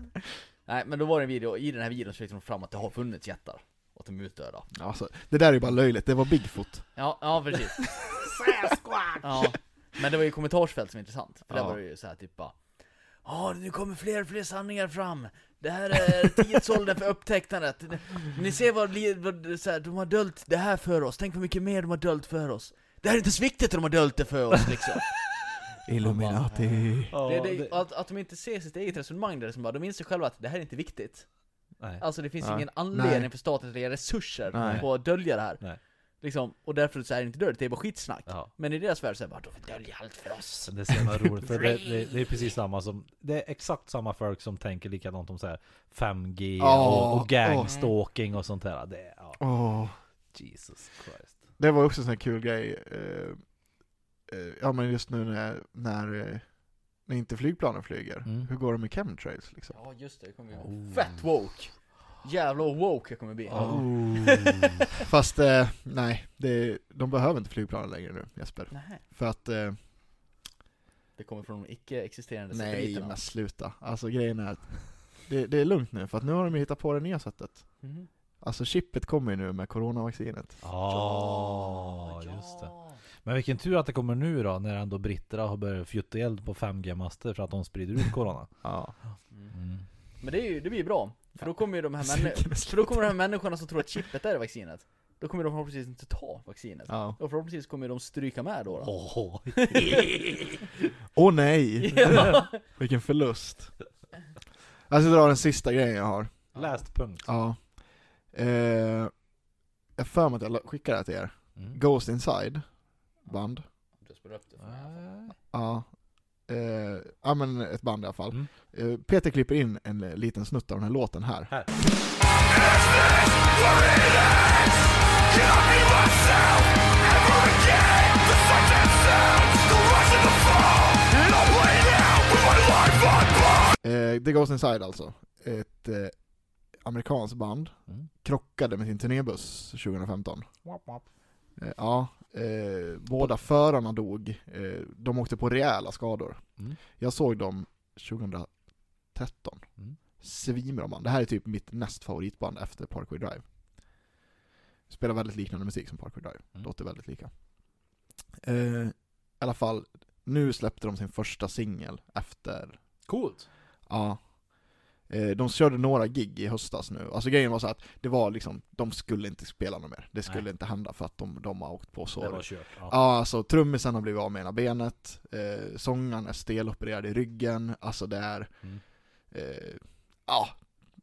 nej men då var det en video, i den här videon så fick de fram att det har funnits jättar. Att de är utdöda. Alltså, det där är bara löjligt, det var Bigfoot. Ja, ja precis. <laughs> ja. Men det var ju kommentarsfält som var intressant. För där Ja. var det ju så här typ bara Ja, nu kommer fler och fler sanningar fram. Det här är tidsåldern för upptäckandet. Ni ser vad, li- vad så här, de har dölt det här för oss. Tänk vad mycket mer de har dölt för oss. Det här är inte så viktigt att de har dölt det för oss liksom. Illuminati. det, är det, att, att de inte ser sitt eget resonemang där, som bara, de inser själva att det här är inte viktigt. Nej. Alltså det finns Nej. ingen anledning Nej. för staten att lägga resurser Nej. på att dölja det här. Nej. Liksom, och därför så är det inte döljt, det är bara skitsnack. Ja. Men i deras värld så är det bara, de dölja allt för oss. Det är så roligt för det, det, det är precis samma som Det är exakt samma folk som tänker likadant om så här 5G Ja, och, och gangstalking och sånt där. Det är, ja, Åh. Jesus Christ. Det var också en sån här kul grej. eh, eh, ja men just nu när, när, eh, när inte flygplanen flyger. Mm. Hur går det med chemtrails liksom? Ja just det, det kommer ju Oh. fett woke. Jävlar vad woke jag kommer bli. Oh. <laughs> Fast eh, nej, det, de behöver inte flygplanen längre nu Jesper. Nej. För att, eh, Det kommer från de icke-existerande nej satelliterna. men sluta. Alltså grejen är att det, det är lugnt nu för att nu har de ju hittat på det nya sättet. Mhm. Alltså chippet kommer ju nu med coronavaccinet. Ja, just det. Men vilken tur att det kommer nu då, när ändå britterna har börjat fjutta eld på 5G-master för att de sprider ut corona. <laughs> Ja. Mm. Men det, är ju, det blir ju bra. För då kommer ju de här, <laughs> för då kommer de här människorna som tror att chippet är vaccinet. Då kommer de förhoppningsvis inte ta vaccinet. Ja. Och förhoppningsvis kommer de stryka med då. Åh. <laughs> Åh nej! Ja. Vilken förlust. Jag ska dra den sista grejen jag har. Läst punkt. Ja. Eh, jag för mig att jag skickade det till er. Mm. Ghost Inside, band. Du spelar upp det för mig alla fall. Ja. Eh, ja men ett band i alla fall. Mm. Eh, Peter klipper in en liten snutt av den här låten här. Här. Eh, The Ghost Inside alltså. Ett eh, amerikanskt band. Mm. Krockade med sin turnébuss 2015. Eh, ja, eh, båda förarna dog. Eh, de åkte på rejäla skador. Mm. Jag såg dem 2013. Mm. Svinbra band. Det här är typ mitt näst favoritband efter Parkway Drive. Spelar väldigt liknande musik som Parkway Drive. Mm. Låter väldigt lika. Eh, I alla fall, nu släppte de sin första singel efter Coolt. Ja. Eh, De körde några gig i höstas nu. Alltså grejen var så att det var liksom, de skulle inte spela något mer. Det skulle Nej. inte hända för att de, de har åkt på Det sår. var kört. Ja. Ja, alltså trummisen har blivit av med ena benet, eh, sångaren är stelopererad i ryggen, alltså det är, Mm. eh, ja,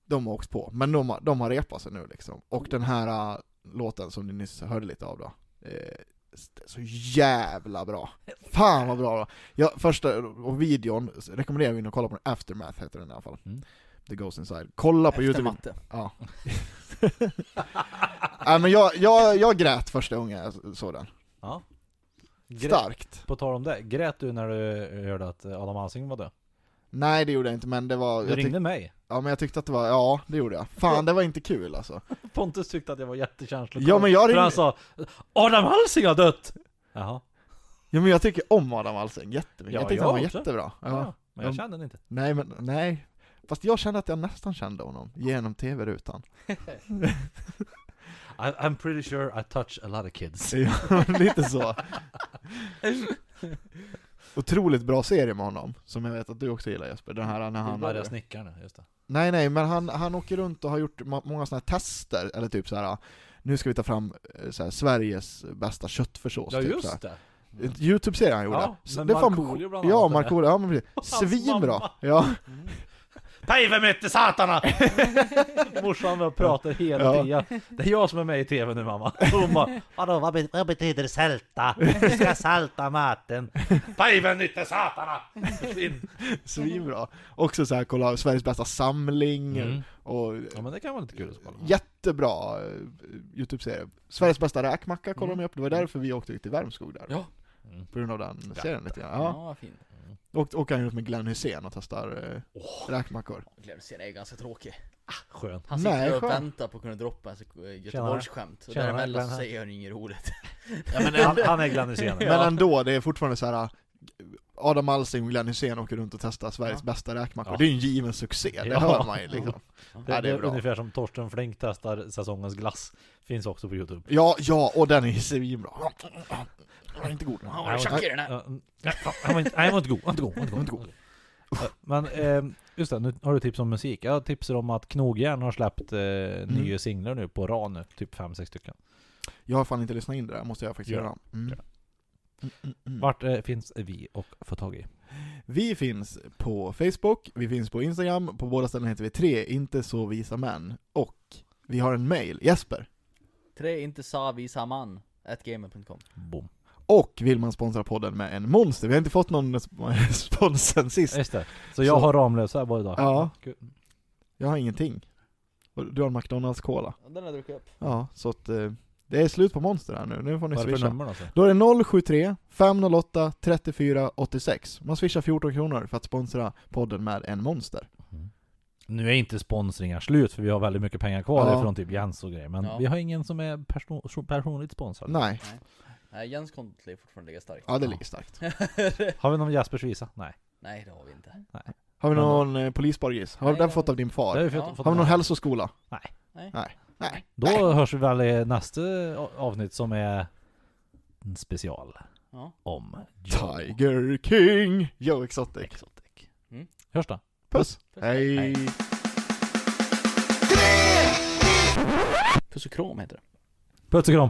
de har åkt på. Men de, de har repat sig nu liksom. Och den här äh, låten som ni nyss hörde lite av då, eh, det så jävla bra. Fan vad bra. Ja, första, och videon rekommenderar vi och kolla på den, Aftermath heter den i alla fall. Mm. The Ghost Inside. Kolla på Efter Youtube. matte. Ja. <laughs> Nej men jag, jag, jag grät första gången jag såg den. Ja. Grät, Starkt. på tal om det, grät du när du hörde att Adam Alsing var död? Nej det gjorde jag inte men det var... Du Jag tyck, ringde mig. ja men jag tyckte att det var, ja det gjorde jag. Fan det var inte kul alltså. <laughs> Pontus tyckte att jag var jättekänslig. Ja, men jag För han ringde- sa Adam Alsing har dött! Jaha. Ja men jag tycker om Adam Alsing jättemycket. Ja, jag tyckte jag han var också. jättebra. Ja. Ja. Men jag De- kände den inte. Nej men, nej. Fast jag kände att jag nästan kände honom, genom tv-rutan. <laughs> I, I'm pretty sure I touch a lot of kids. <laughs> Ja, lite så. <laughs> Otroligt bra serie med honom, som jag vet att du också gillar Jesper. Den här när han... Arga snickaren, just det. Nej nej, men han, han åker runt och har gjort många sådana här tester, eller typ så här. nu ska vi ta fram eh, här, Sveriges bästa köttfärssås. Ja typ, just så här. det. Youtube-serie han gjorde. Ja, det fan- Markoolio bland Ja, annat. Markoolio, ja men precis. Svinbra! mamma. Ja. Päivämytte satana! <laughs> Morsan och pratar hela Ja. tiden. Det är jag som är med i TV nu mamma. Hon bara, vadå vad, be- vad betyder sälta? Vi ska salta maten. Päivämytte satana! Svinbra. Också så här, kolla Sveriges bästa samling, Mm. och Ja men det kan vara lite kul att kolla. jättebra eh, Youtube-serie. Sveriges bästa räkmacka kollade Mm. de upp, det var därför vi åkte till Värmskog där. Ja. Mm. På grund av den serien lite grann. Ja, Ja. vad Och åker han ut med Glenn Hysén och testar eh, räkmackor. Glenn är ganska tråkig. Skön. Han sitter Nej, och skönt. väntar på att kunna droppa en Göteborgsskämt. Och däremellan så säger han inget roligt. Ja, men, Han, han är Glenn Hysén. <laughs> men ändå, det är fortfarande så här. Adam Alsing och Glenn Hysén åker runt och testar Sveriges bästa räkmackor. Ja. Det är ju en given succé, det Ja. hör man ju liksom. Det, Ja, det det är är bra. ungefär som Torsten Flink testar säsongens glass. Finns också på Youtube. Ja, ja, och den är ju svinbra. Den är inte god. Ja, vad är tjack i den här? Ja, mm. Ja, Han var inte, nej, han var inte god, han var inte god, han var inte god. Men eh, just det, nu har du tips om musik. Jag har tipsar om att Knogjärn har släppt eh, Mm. nya singlar nu på rad nu, typ 5-6 stycken. Jag har fan inte lyssnat in det där, måste jag faktiskt Gör. göra. Mm. Mm, mm, mm. Vart eh, finns vi och få tag i? Vi finns på Facebook, vi finns på Instagram, på båda ställen heter vi tre, inte så visa män. Och vi har en mail, Jesper. Tre inte sa visa man. At gamer.com. Boom. Och vill man sponsra podden med en monster, vi har inte fått någon <laughs> sp- spons sen sist. Just det. Så jag Så- har Ramlösa bara idag. Ja. Kul. Jag har ingenting. Du har McDonalds Cola. Den har druckit upp. Ja, så att eh, det är slut på monster här nu, nu får ni Vad är det för swisha. nummer alltså? Då är det 073 508 34 86. Man swishar 14 kronor för att sponsra podden med en monster. Nu är inte sponsringar slut för vi har väldigt mycket pengar kvar Ja. från typ Jens och grejer. Men Ja. vi har ingen som är person, personligt sponsrad. Nej, Nej, Jens kontot lär fortfarande ligga starkt. ja det ligger starkt. <laughs> Har vi någon Jaspers visa? Nej. Nej, det har vi inte. Har vi Men- någon eh, polisborgis? Har Nej, den det fått av din Det far? har vi fått, Ja. fått Har vi någon hälsoskola? Nej. Nej. Nej. Då hörs vi väl i nästa avsnitt som är en special Ja. om Joe Tiger King! Joe Exotic. Exotic. Mm. Hörs då. Puss! Puss. Hej! Hej. Puss och kram heter det. Puss och kram.